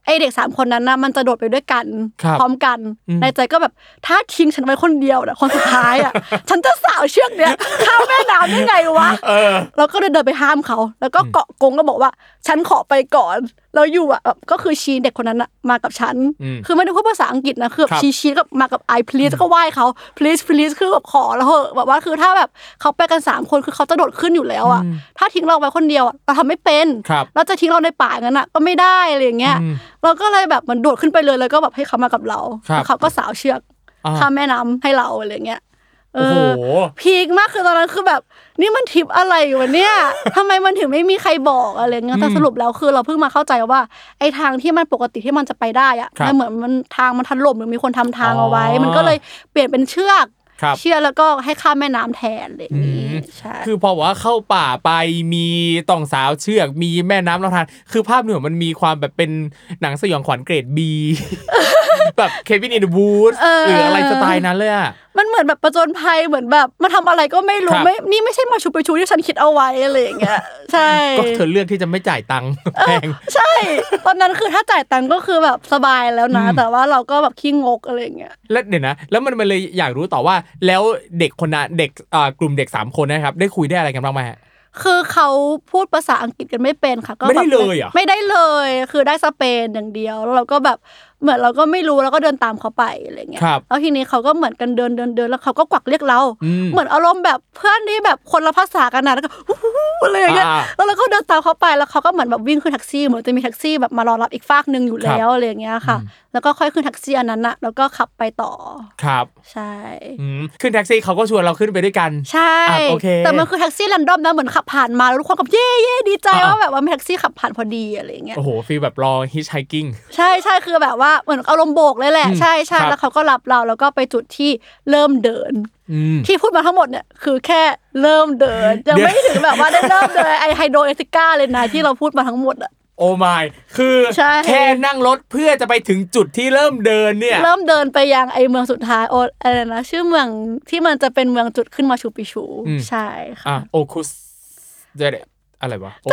ไอเด็กสามคนนั้นน่ะมันจะโดดไปด้วยกันครับพร้อมกันอืมในใจก็แบบถ้าทิ้งฉันไว้คนเดียวน่ะคนสุดท้ายอะ ฉันจะสาวเชือกเนี้ยข้ามแม่น้ำได้ไงวะเออเราก็เลยเดินไปห้ามเขา แล้วก็เกาะกงก็บอกว่า ฉันขอไปก่อนแล้วอยู่อะแบบก็คือชีเด็กคนนั้นอะมากับฉันอืมคือไม่ได้พูดภาษาอังกฤษนะคือแบบครับชีชีก็มากับ I please ก็ไหว้เขา please please คือแบบขอแล้วเหอะแบบว่าคือถ้าแบบเขาไปกันสามคนคือเขาจะโดดขึ้นอยู่แล้วอะถ้าทิ้งเราไว้คนเดียวอะเราทำไม่เป็นครับเราจะทิ้งเราในป่างั้นอะก็ไม่ได้อะไรอย่างเงี้ยอืมเราก็เลยแบบมันโดดขึ้นไปเลยแล้วก็แบบให้เขามากับเราครับแล้วเขาก็สาวเชือกอ่าข้ามแม่น้ำให้เราอะไรอย่างเงี้ยเอ โอ้โหอพีคมากคือตอนนั้นคือแบบ นี่มันทริปอะไรวะเนี่ยทำไมมันถึงไม่มีใครบอกอะไรเงี้ยแต่สรุปแล้วคือเราเพิ่งมาเข้าใจว่าไอ้ทางที่มันปกติที่มันจะไปได้อะครับมันเหมือนมันทางมันถล่มหรือมีคนทำทางเอาไว้อ๋อมันก็เลยเปลี่ยนเป็นเชือกครับเชือกแล้วก็ให้ข้ามแม่น้ำแทนอะไรอย่างนี้อืมใช่คือพอบอกว่าเข้าป่าไปมีต่องสาวเชือกมีแม่น้ำลำธารคือภาพเหนือมันมีความแบบเป็นหนังสยองขวัญเกรดบี แบบเควินอินบูธเออหรืออะไรสไตล์นั้นเลยอะมันเหมือนแบบประจนภัยเหมือนแบบมาทำอะไรก็ไม่รู้ครับไม่นี่ไม่ใช่มาชูไปชูที่ฉันคิดเอาไว้อะไรอย่างเงี้ยใช่ก็เธอเลือกที่จะไม่จ่ายตังค์แพงใช่ ตอนนั้นคือถ้าจ่ายตังค์ก็คือแบบสบายแล้วนะอืมแต่ว่าเราก็แบบขี้งกอะไรอย่างเงี้ยแล้วเดี๋ยวนะ แล้วมันมันเลยอยากรู้ต่อว่า แล้วเด็กคนนั้นเด็กอ่ากลุ่มเด็กสามคนนะครับ ได้คุยได้อะไรกันบ้างไหมฮะคือเขาพูดภาษาอังกฤษกันไม่เป็นค่ะ ก็ไม่ได้แบบเลยเหรอไม่ได้เลย คือได้สเปนอย่างเดียวแล้วเราก็แบบ เหมือนเราก็ไม่รู้แล้วก็เดินตามเขาไปอะไรเงี้ยครับแล้วทีนี้เขาก็เหมือนกันเดินเดินเดินแล้วเขาก็กวักเรียกเราอืมเหมือนอารมณ์แบบเพื่อนที่แบบคนละภาษากันนะแล้วก็ฮู้ฮู้อะไรอย่างเงี้ยอ่าแล้วเราก็เดินตามเขาไปแล้วเขาก็เหมือนแบบวิ่งขึ้นแท็กซี่เหมือนจะมีแท็กซี่แบบมารอรับอีกฟากหนึ่งอยู่แล้วอะไรอย่างเงี้ยค่ะ แล้วก็ค่อยขึ้นแท็กซี่อันนั้นน่ะแล้วก็ขับไปต่อครับ ใช่อืมขึ้นแท็กซี่เขาก็ชวนเราขึ้นไปด้วยกันใช่อะโอเคแต่มันคือแท็กซี่ random นะเหมือนขับผ่านมาแล้วทุกคนก็ yeah yeah ดีใจอ่าว่าแบบว่ามีแท็กซี่ขับผ่านพอดีอะไรอย่างเงี้ยโอ้โห feel แบบรอ hitchhikingใช่ใช่คือแบบว่าเหมือนอารมณ์โบกเลยแหละอืมใช่ใช่ครับแล้วเขาก็รับเราแล้วก็ไปจุดที่เริ่มเดินอืมที่พูดมาทั้งหมดเนี่ยคือแค่เริ่มเดินยังเดี๋ยวไม่ถึงแบบว่าได้เริ่มเดินไอ Hidroeléctrica เลยนะที่เราพูดมาทั้งหมดอะโอ้ไม่คือใช่แค่นั่งรถเพื่อจะไปถึงจุดที่เริ่มเดินเนี่ย เริ่มเดินไปยังไอเมืองสุดท้ายโออะไรนะชื่อเมืองที่มันจะเป็นเมืองจุดขึ้นมาชูปิชูอืมใช่ค่ะอะโอคุสเดเด อะไรวะโอ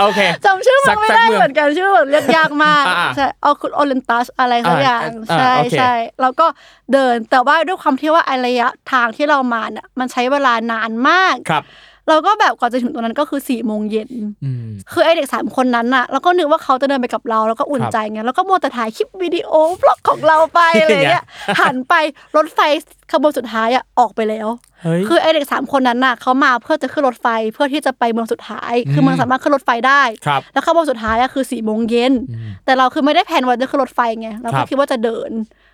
โอเคจำชื่อเมืองไม่สักได้เมืองเหมือนกันชื่อแบบเรียกยากมากอ่าใช่เอาคุณโอเลนตัสอะไรสักอ่าอย่างอ่าใช่โอเคใช่แล้วก็เดินแต่ว่าด้วยความที่ว่าไอระยะทางที่เรามาเนี่ยมันใช้เวลานานมากครับ เราก็แบบกว่อนจะถึงตรงนั้นก็คือสี่โมงเย็นอืมคือไอเด็กสามคนนั้นน่ะเราก็นึกว่าเขาจะเดินไปกับเราแล้วก็อุ่นครับใจไงแล้วก็มัวแต่ถ่ายคลิปวิดีโอบล็อกของเราไปอะไรเงี้ยหันไปรถไฟขบวนสุดท้ายอะออกไปแล้วเฮ้ยคือไอเด็กสามคนนั้นน่ะเขามาเพื่อจะขึ้นรถไฟเพื่อที่จะไปเมืองสุดท้าย คือมันสามารถขึ้นรถไฟได้ครับแล้วขบวนสุดท้ายอะคือสี่โมงเย็นแต่เราคือไม่ได้แผนว่าจะขึ้นรถไฟไงเราครัก็บคิดว่าจะเดิน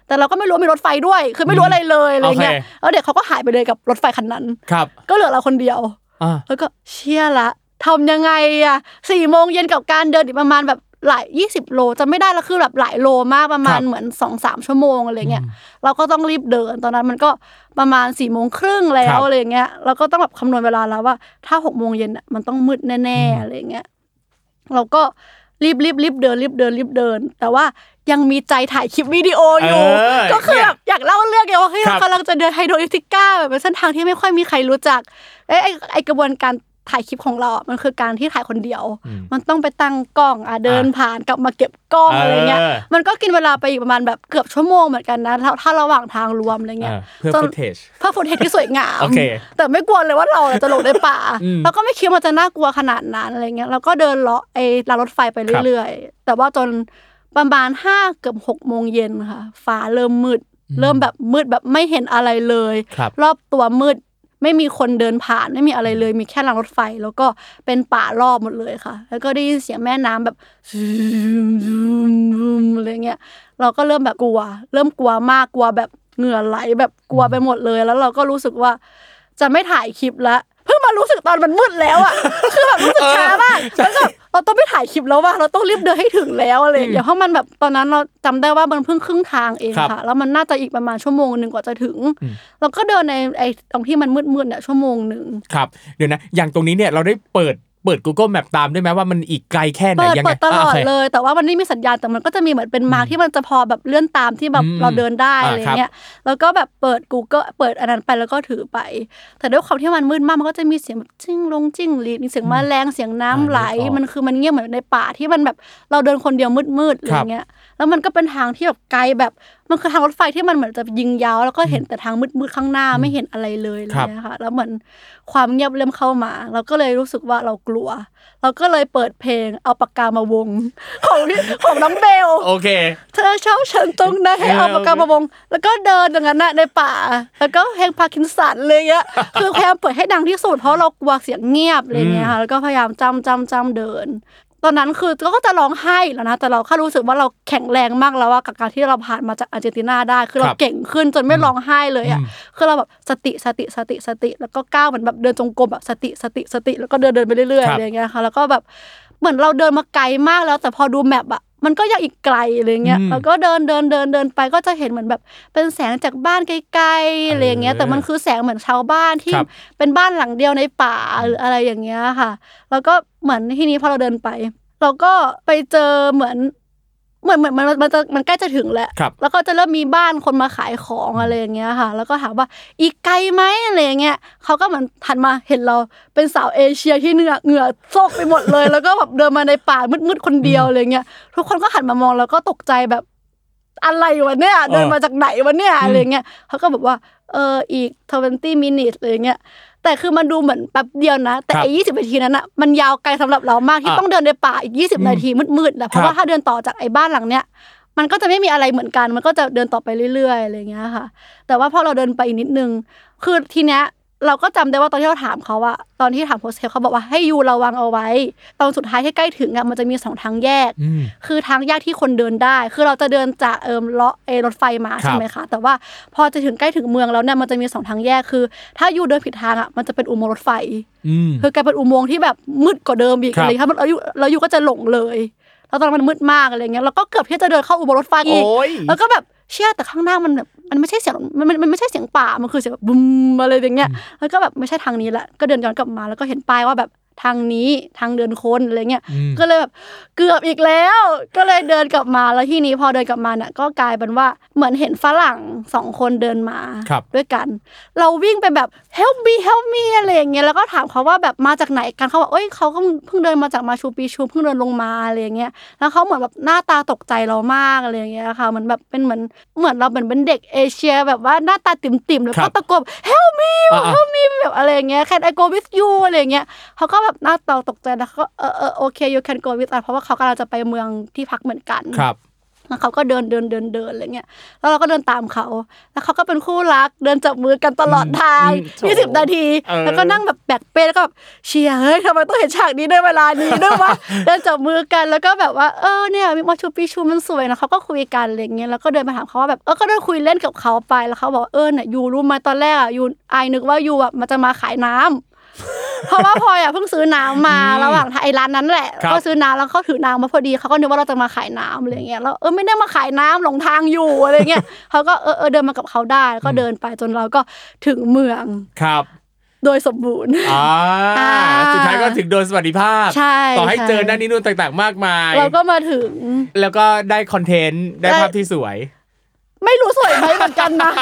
แต่เราก็ไม่รู้ว่ามีรถไฟด้วย คือไม่รู้อะไรเลยอะไรเงี้ยโอเคแล้วเด็กเขาก็หายไปเลยกับรถไฟคันนั้นครับก็เหลือเราคนเดียวอ่า แล้วก็เชี่ยละทำยังไงอะสี่โมงเย็นกับการเดินอีกประมาณแบบหลายยี่สิบโลจะไม่ได้แล้วคือแบบหลายโลมากประมาณครับเหมือนสองสามชั่วโมงอะไรเงี้ยเราก็ต้องรีบเดินตอนนั้นมันก็ประมาณสี่โมงครึ่งแล้ครัวบอะไรเงี้ยเราก็ต้องแบบคำนวณเวลาแล้วว่า ถ้าหกโมงเย็นอะมันต้องมืดแน่ๆอะไรเงี้ยเราก็ รีบรีบรีบเดินรีบเดินรีบเดิน แต่ว่ายังมีใจถ่ายคลิปวิดีโออยู่เออก็คือเนี่ยแบบอยากเล่าเรื่องไงว่าเฮ้ยครับเรากำลังจะเดินไฮโดรอิติก้าแบบเป็นเส้นทางที่ไม่ค่อยมีใครรู้จักเอ้ยไอ้ไอกระบวนการ ถ่ายคลิปของเราอะมันคือการที่ถ่ายคนเดียว มันต้องไปตั้งกล้องอะเดินผ่านกลับมาเก็บกล้องเออออะไรเงี้ย มันก็กินเวลาไปอีกประมาณแบบเกือบชั่วโมงเหมือนกันนะ ถ้าถ้าระหว่างทางรวมอะไรเงี้ยอ่าเพื่อจน footage เพื่อฟุตเทจที่สวยงามโอเคแต่ไม่กลัวเลยว่าเราจะหลงในป่าอืมแล้วก็ไม่คิดว่ามันจะน่ากลัวขนาดนั้นอะไรเงี้ยแล้วก็เดินเลาะไอ้รางรถไฟไปเรื่อยๆ แต่ว่าจนประมาณห้าเกือบหกโมงเย็นค่ะ ฟ้าเริ่มมืด เริ่มแบบมืดแบบไม่เห็นอะไรเลยครับรอบตัวมืด ไม่มีคนเดินผ่านไม่มีอะไรเลย มีแค่รางรถไฟ แล้วก็เป็นป่ารอบหมดเลยค่ะ แล้วก็ได้ยินเสียงแม่น้ำแบบซูมซูมซูมอะไรเงี้ยเราก็เริ่มแบบกลัว เริ่มกลัวมากกลัวแบบเหงื่อไหลแบบกลัวไปหมดเลย แล้วเราก็รู้สึกว่าจะไม่ถ่ายคลิปละ พิ่งมารู้สึกตอนมันมืดแล้วอะคือแบบรู้สึกช้ามากแล้วก็เราต้องไม่ถ่ายคลิปแล้วว่าเราต้องรีบเดินให้ถึงแล้วอะไรอย่างเงี้ยเพราะมันแบบตอนนั้นเราจำได้ว่ามันเพิ่งครึ่งทางเองครับค่ะ แล้วมันน่าจะอีกประมาณชั่วโมงหนึ่งกว่าจะถึง เราก็เดินในไอ้ตรงที่มันมืดๆเนี่ยชั่วโมงหนึ่งครับเดี๋ยวนะอย่างตรงนี้เนี่ยเราได้เปิด เปิด Google Map ตามด้วยไหมว่ามันอีกไกลแค่ไหนเปิดยังไงเปิดตลอดาโคเลย แต่ว่ามันไม่มีสัญญาณแต่มันก็จะมีเหมือนเป็นมาร์คที่มันจะพอแบบเลื่อนตามที่แบบอืมเราเดินได้อ่าอะไรเงี้ยแล้วก็แบบเปิด Google เปิดอันนั้นไปแล้วก็ถือไป แต่ด้วยความที่มันมืดมากมันก็จะมีเสียงแบบจิ้งลงจิ้งหรีดมีเสียงแมลงเสียงน้ำไหลอ่านึกออกมันคือมันเงียบเหมือนในป่าที่มันแบบเราเดินคนเดียวมืดๆอะไรเงี้ย แล้วมันก็เป็นทางที่แบบไกลแบบมันคือทางรถไฟที่มันเหมือนจะยิงยาว แล้วก็เห็นแต่ทางมืดๆข้างหน้าไม่เห็นอะไรเลยอะไรเงี้ยค่ะแล้วเหมือนความเงียบเริ่มเข้ามา เราก็เลยรู้สึกว่าเรากลัว เราก็เลยเปิดเพลงเอาปากกามาวงของพี่ของน้องเบลโอเค เธอชอบฉันตรงไหนให้เอาปากกามาวง แล้วก็เดินอย่างนั้นน่ะในป่า แล้วก็เพลงพาร์คินสันเลยเงี้ยคือพยายามเปิดให้ดังที่สุดเพราะเรากลัวเสียงเงียบอะไรเงี้ยค่ะแล้วก็พยายามจำจำจำเดิน ตอนนั้นคือก็จะร้องไห้แล้วนะ แต่เราแค่รู้สึกว่าเราแข็งแรงมากแล้วว่ากับการที่เราผ่านมาจากอาร์เจนตินาได้ คือเราครับเก่งขึ้นจนไม่ร้องไห้เลยอะคือเราแบบสติสติสติสติ แล้วก็ก้าวเหมือนแบบเดินจงกรมแบบสติสติสติ แล้วก็เดินเดินไปเรื่อยๆครัอะบไรเงี้ยค่ะแล้วก็แบบเหมือนเราเดินมาไกลมากแล้วแต่พอดู map อะ มันก็ยังอีกไกลอะไรเงี้ยอืมแล้วก็เดินเดินเดินเดินไปก็จะเห็นเหมือนแบบเป็นแสงจากบ้านไกลๆอะไรเงี้ย แต่มันคือแสงเหมือนชาวบ้านที่ครับเป็นบ้านหลังเดียวในป่าหรืออะไรอย่างเงี้ยค่ะ แล้วก็เหมือนที่นี้พอเราเดินไป เราก็ไปเจอเหมือน เหมือนเหมือนมันมันจะมันใกล้จะถึงแล้ว ครับ แล้วก็จะเริ่มมีบ้านคนมาขายของอะไรอย่างเงี้ยค่ะ แล้วก็ถามว่าอีกไกลไหมอะไรอย่างเงี้ยเขาก็เหมือนหันมาเห็นเราเป็นสาวเอเชียที่เหงื่อเหงื่อโซกไปหมดเลย แล้วก็แบบเดินมาในป่ามืดๆคนเดียวอะไรเงี้ยทุกคนก็หันมามองแล้วก็ตกใจแบบอะไรวะเนี่ยเดินมาจากไหนวะเนี่ยอะไรเงี้ยเขาก็บอกว่า เอออีก 20 minutes อะไรเงี้ยแต่คือมันดูเหมือนแป๊บเดียวนะ แต่ครับไอ้ยี่สิบนาทีนั้นอะมันยาวไกลสำหรับเรามากที่อะต้องเดินในป่าอีก 20 นาทีมืดๆนะเพราะครับว่าถ้าเดินต่อจากไอ้บ้านหลังเนี้ยมันก็จะไม่มีอะไรเหมือนกัน มันก็จะเดินต่อไปเรื่อยๆอะไรอย่างเงี้ยค่ะ แต่ว่าพอเราเดินไปอีกนิดนึง คือทีเนี้ย เราก็จำได้ว่าตอนที่เราถามเขาอะตอนที่ถามโฮสเทลเขาบอกว่าให้ you ระวังเอาไว้ ตอนสุดท้ายที่ใกล้ถึงอะมันจะมีสองทางแยกอืมคือทางแยกที่คนเดินได้ คือเราจะเดินจากเอิมเลาะเอรถไฟมาครับใช่ไหมคะ แต่ว่าพอจะถึงใกล้ถึงเมืองแล้วเนี่ยมันจะมีสองทางแยกคือ ถ้ายูเดินผิดทางอะมันจะเป็นอุโมงค์รถไฟอืมคือกลายเป็นอุโมงค์ที่แบบมืดกว่าเดิมอีกครับอะไรอย่างเงี้ยครับแล้วยูแล้วยูก็จะหลงเลยแล้วตอนนั้นมันมืดมากอะไรเงี้ยแล้วก็เกือบที่จะเดินเข้าอุโมงค์รถไฟอีกโอ้ยแล้วก็แบบเชื่อแต่ข้างหน้ามันแบบ มันไม่ใช่เสียงมันมันมันไม่ใช่เสียงป่ามันคือเสียงแบบบุมอะไรอย่างเงี้ยแล้วก็แบบไม่ใช่ทางนี้ละก็เดินย้อนกลับมาแล้วก็เห็นป้ายว่าแบบทางนี้ทางเดินคนอะไรเงี้ยอืมก็เลยแบบเกือบอีกแล้ว ก็เลยเดินกลับมาแล้วที่นี้พอเดินกลับมาเนี่ยก็กลายเป็นว่าเหมือนเห็นฝรั่งสองคนเดินมาครับด้วยกัน เราวิ่งไปแบบ help me help me อะไรอย่างเงี้ยแล้วก็ถามเขาว่าแบบมาจากไหนกันเขาบอกเอ้ยเขาก็เพิ่งเดินมาจากมาชูปีชูเพิ่งเดินลงมาอะไรอย่างเงี้ยแล้วเขาเหมือนแบบหน้าตาตกใจเรามากอะไรอย่างเงี้ยค่ะเหมือนแบบเป็นเหมือนเหมือนเราเหมือนเป็นเด็กเอเชีย แบบว่าหน้าตาติ่มๆแล้วครัก็บตะโกน help me อ่าๆ help me แบบอะไรอย่างเงี้ย can I go with you อะไรอย่างเงี้ยเขาก็แบบหน้าตาตกใจแล้วเขาก็เออเออโอเค you can go with us เพราะว่าเขากำลังจะไปเมืองที่พักเหมือนกันครับ แล้วเขาก็เดินเดินเดินเดินอะไรเงี้ย แล้วเราก็เดินตามเขา แล้วเขาก็เป็นคู่รัก เดินจับมือกันตลอดทางอืมโถยี่สิบนาทีเออแล้วก็นั่งแบบแบกเป้แล้วก็แบบเชียร์เฮ้ยทำไมต้องเห็นฉากนี้ด้วยเวลานี้ด้วยวะ เดินจับมือกัน แล้วก็แบบว่า เออเนี่ยมิมาชูปิชูมันสวยนะเขาก็คุยกันอะไรเงี้ย แล้วก็เดินมาถามเขาว่าแบบ เออ ก็เดินคุยเล่นกับเขาไป แล้วเขาบอกว่าเออเนี่ยยูรู้ไหมตอนแรกอะยูไอายนึกว่ายูอะมันจะมาขายน้ำ เพราะว่าพลอยอะเพิ่งซื้อน้ำมาอืมระหว่างทางไอ้ร้านนั้นแหละครับก็ซื้อน้ำแล้วเขาถือน้ำมาพอดีเขาก็นึกว่าเราจะมาขายน้ำอะไรเงี้ยแล้วเออไม่ได้มาขายน้ำหลงทางอยู่อะไรเงี้ยเขาก็เออเออเดินมากับเขาได้แล้วก็เดินไปจนเราก็ถึงเมืองครับโดยสมบูรณ์อ่าอ่าสุดท้ายก็ถึงโดยสวัสดิภาพใช่ต่อให้ใช่เจอนั่นนี่นู่นต่างๆ มากมาย เราก็มาถึง แล้วก็ได้คอนเทนต์ ได้ได้ภาพที่สวย ไม่รู้สวยไหมเหมือนกันนะ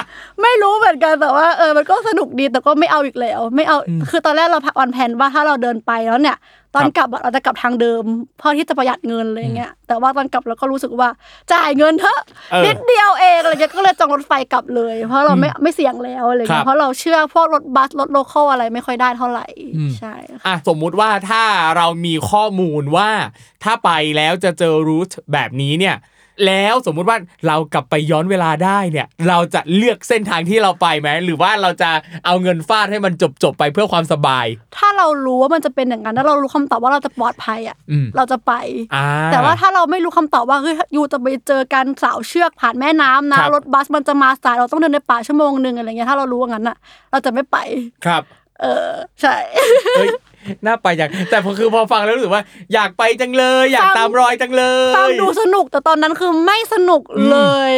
ไม่รู้เหมือนกันแต่ว่าเออมันก็สนุกดีแต่ก็ไม่เอาอีกแล้ว ไม่เอาคือตอนแรกเราวางแผนว่าถ้าเราเดินไปแล้วเนี่ย ตอนกลับอะเราจะกลับทางเดิมเพื่อที่จะประหยัดเงินอะไรเงี้ยแต่ว่าตอนกลับเราก็รู้สึกว่าจ่ายเงินเถอะเออนิดเดียวเองอะไรเงี้ยก็เลยจองรถไฟกลับเลย เพราะเราไม่ไม่เสี่ยงแล้วอะไรครัเงี้บยเพราะเราเชื่อพวกรถบัสรถโลคอลอะไรไม่ค่อยได้เท่าไหร่อืมใช่ค่ะอะสมมุติว่าถ้าเรามีข้อมูลว่า ถ้าไปแล้วจะเจอรูทแบบนี้เนี่ย แล้วสมมุติว่าเรากลับไปย้อนเวลาได้เนี่ย เราจะเลือกเส้นทางที่เราไปไหมหรือว่าเราจะเอาเงินฟาดให้มันจบจบๆไปเพื่อความสบาย ถ้าเรารู้ว่ามันจะเป็นอย่างนั้นแล้วเรารู้คำตอบว่าเราจะปลอดภัยอะอืมเราจะไปอ่าแต่ว่าถ้าเราไม่รู้คำตอบว่าเฮ้ยยูจะไปเจอการสาวเชือกผ่านแม่น้ำนะครับรถบัสมันจะมาสายเราต้องเดินในป่าชั่วโมงหนึ่งอะไรเงี้ยถ้าเรารู้ว่างั้นอะ เราจะไม่ไปครับ เออ ใช่เอ้ยน่าไปอย่างแต่พอคือพอฟังแล้วรู้สึกว่า อยากไปจังเลย อยากฟังตามรอยจังเลยฟังดูสนุกแต่ตอนนั้นคือไม่สนุกเลย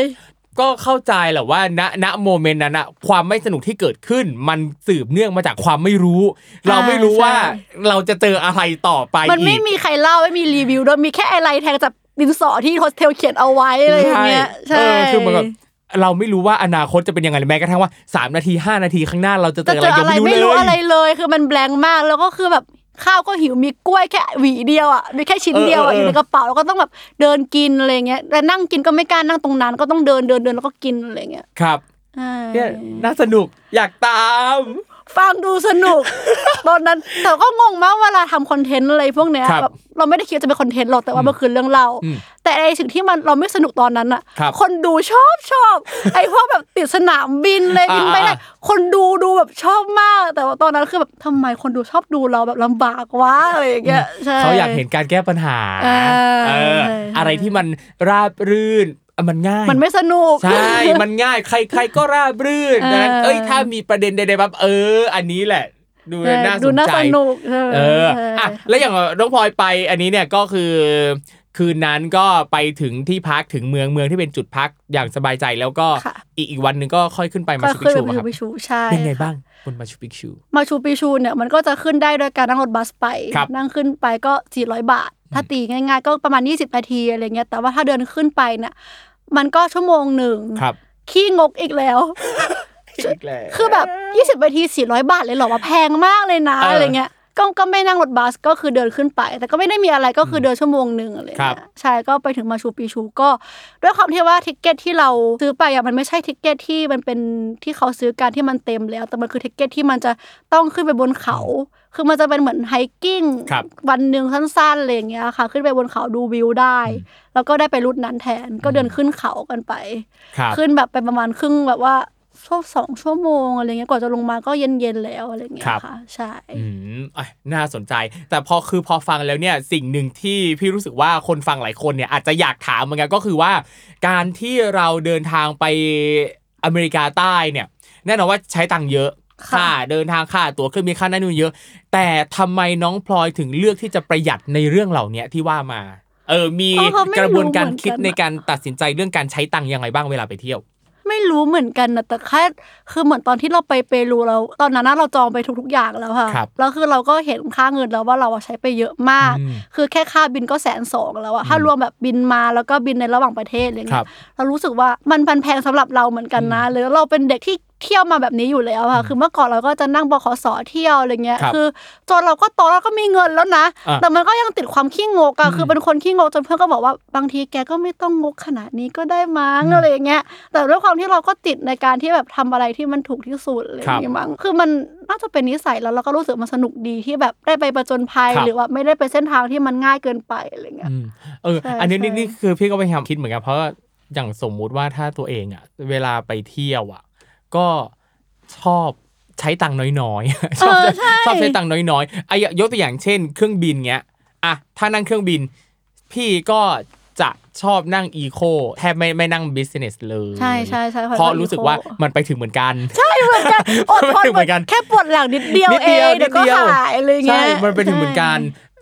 ก็เข้าใจแหละว่าณณ moment นั้นอะความไม่สนุกที่เกิดขึ้น มันสืบเนื่องมาจากความไม่รู้ เราไม่รู้ว่าเราจะเจออะไรต่อไปมันไม่อีกมีใครเล่าไม่มีรีวิวด้วยมีแค่ลายแทงจากดินสอที่โฮสเทลเขียนเอาไว้อะไรอย่างเงี้ยใช่ใช่เออคือเหมือนกับ เราไม่รู้ว่าอนาคตจะเป็นยังไงเลยแม้กระทั่งว่า 3 นาที 5 นาทีข้างหน้าเราจะเจจะออะเจไรอยังอะไรไม่ไม่รู้รู้เลยอะไรเลย คือมันแบงค์มากแล้วก็คือแบบข้าวก็หิวมีกล้วยแค่หวีเดียวอะมีแค่ชิ้นเดียวอะเอออเออยู่ในกระเป๋าแล้วก็ต้องแบบเดินกินอะไรเงี้ยแต่นั่งกินก็ไม่กล้านั่งตรงนั้นก็ต้องเดินเดินเดินแล้วก็กินอะไรเงี้ยครับใช่เนี่ยน่าสนุกอยากตาม ฟังดูสนุก ตอนนั้นแต่ก็งงมากเวลาทำคอนเทนต์อะไรพวกเนี้ยครับแบบเราไม่ได้คิดว่าจะเป็นคอนเทนต์หรอกแต่ว่ามันคือเรื่องเล่าอืมแต่ไอสิ่งที่มันเราไม่สนุกตอนนั้นอะครับคนดูชอบชอบ ไอพวกแบบติดสนามบินเลยบินไปได้อ่า คนดูดูแบบชอบมาก แต่ว่าตอนนั้นคือแบบทำไมคนดูชอบดูเราแบบลำบากวะอะไรอย่างเงี้ยใช่ เขาอยากเห็นการแก้ปัญหา เออ เออใช่อะไรที่มันราบรื่นอะ มันง่าย มันไม่สนุก ใช่ มันง่าย ใครใครก็ราบรื่นเออดังนั้นเอ้ยถ้ามีประเด็นใดๆแบบเออ อันนี้แหละ ดูใช่น่าสดูนน่าใจสนุกใช่เออใช่อะแล้วอย่างน้องพลอยไปอันนี้เนี่ยก็คือคืนนั้นก็ไปถึงที่พักถึงเมืองเมืองที่เป็นจุดพักอย่างสบายใจแล้วก็ค่ะอีกอีกวันหนึ่งก็ค่อยขึ้นไปมาก็ชูปิกขึ้นชูไปอะครับพิชูใช่เป็นไงบ้างบนมาชูปิกชูมาชูปิชูเนี่ยมันก็จะขึ้นได้โดยการนั่งรถบัสไปครับนั่งขึ้นไปก็ 400 บาทถ้าตีง่ายๆ ก็ประมาณ 20 นาทีอะไรเงี้ย แต่ว่าถ้าเดินขึ้นไปเนี่ยมันก็ชั่วโมงหนึ่งครับขี้งกอีกแล้วอีกแล้วคือแบบ 20 นาที 400 บาทเลยเหรอว่าแพงมากเลยนะเออออะไรเงี้ยก็ก็ไม่นั่งรถบัสก็คือเดินขึ้นไป แต่ก็ไม่ได้มีอะไรก็คือเดินชั่วโมงหนึ่งอะไรครัเงี้บยใช่ก็ไปถึงมาชูปีชูก็ ด้วยความที่ว่า ticket ที่เราซื้อไปอะมันไม่ใช่ ticket ที่มันเป็นที่เขาซื้อการที่มันเต็มแล้ว แต่มันคือ ticket ที่มันจะต้องขึ้นไปบนเขา คือมันจะเป็นเหมือน hiking ครับวันหนึ่งสั้นๆอะไรอย่างเงี้ยค่ะ ขึ้นไปบนเขาดูวิวได้ แล้วก็ได้ไป route นั้นแทนก็เดินขึ้นเขากันไปครับขึ้นแบบไปประมาณครึ่งแบบว่าชั่วสองชั่วโมงอะไรเงี้ยกว่าจะลงมาก็เย็นเย็นๆแล้วอะไรเงี้ยครับค่ะ ใช่อืมอะน่าสนใจ แต่พอคือพอฟังแล้วเนี่ยสิ่งหนึ่งที่พี่รู้สึกว่าคนฟังหลายคนเนี่ยอาจจะอยากถามเหมือนกันก็คือว่า การที่เราเดินทางไปอเมริกาใต้เนี่ยแน่นอนว่าใช้ตังค์เยอะ ค่ะค่าเดินทางค่าตั๋วเครื่องบินค่านั่นนู่นเยอะ แต่ทำไมน้องพลอยถึงเลือกที่จะประหยัดในเรื่องเหล่านี้ที่ว่ามา เออมีเออเขาไม่กระบวนการรู้เหมือนกันคิดในการตัดสินใจเรื่องการใช้ตังค์ยังไงบ้างเวลาไปเที่ยว ไม่รู้เหมือนกันนะแต่แค่คือเหมือนตอนที่เราไปเปรูเรา ตอนนั้นนะเราจองไปทุกๆอย่างแล้วค่ะครับแล้วคือเราก็เห็นค่าเงินแล้วว่าเราอะใช้ไปเยอะมากอืมคือแค่ค่าบินก็แสนสองแล้วอะถ้ารวมแบบบินมาแล้วก็บินในระหว่างประเทศอะไรครัเงี้บยเรารู้สึกว่ามันพันแพงสำหรับเราเหมือนกันนะเลยแล้วเราเป็นเด็กที่ เที่ยวมาแบบนี้อยู่แล้วค่ะ คือเมื่อก่อนเราก็จะนั่งบขสเที่ยวอะไรเงี้ยครับคือจนเราก็โตแล้วก็มีเงินแล้วนะอะแต่มันก็ยังติดความขี้งกอะอืมคือเป็นคนขี้งกจนเพื่อนก็บอกว่าบางทีแกก็ไม่ต้องงกขนาดนี้ก็ได้มั้งอะไรอย่างเงี้ย แต่ด้วยความที่เราก็ติดในการที่แบบทำอะไรที่มันถูกที่สุดอะไรอย่างเงี้ยมั้ง คือมันน่าจะเป็นนิสัยแล้วเราก็รู้สึกมันสนุกดีที่แบบได้ไปประจนภัยครับหรือว่าไม่ได้ไปเส้นทางที่มันง่ายเกินไปอะไรเงี้ยอืมเออใช่อันนี้ใช่นี่นี่คือพี่ก็พยายามคิดเหมือนกันเพราะว่าอย่างสมมุติว่าถ้าตัวเองอะเวลาไปเที่ยวอะ ก็ชอบใช้ตังค์น้อยๆชอบเออใช้ใช่ชอบใช้ตังค์น้อยๆไอ้ยกตัวอย่างเช่น เครื่องบินเงี้ยอะถ้านั่งเครื่องบิน พี่ก็จะชอบนั่งอีโคแทบไม่ไม่นั่งบิสเนสเลยใช่ใช่ใช่เพราะรู้สึกว่ามันไปถึงเหมือนกัน ใช่เหมือนกันอดทนเหมือนกันแค่ปวดหลังนิดเดียวนิดเอเดียวงเดี๋ยวก็นิดเดียวหายอะไรเงี้ใช่ยมันไปถึงเหมือนกัน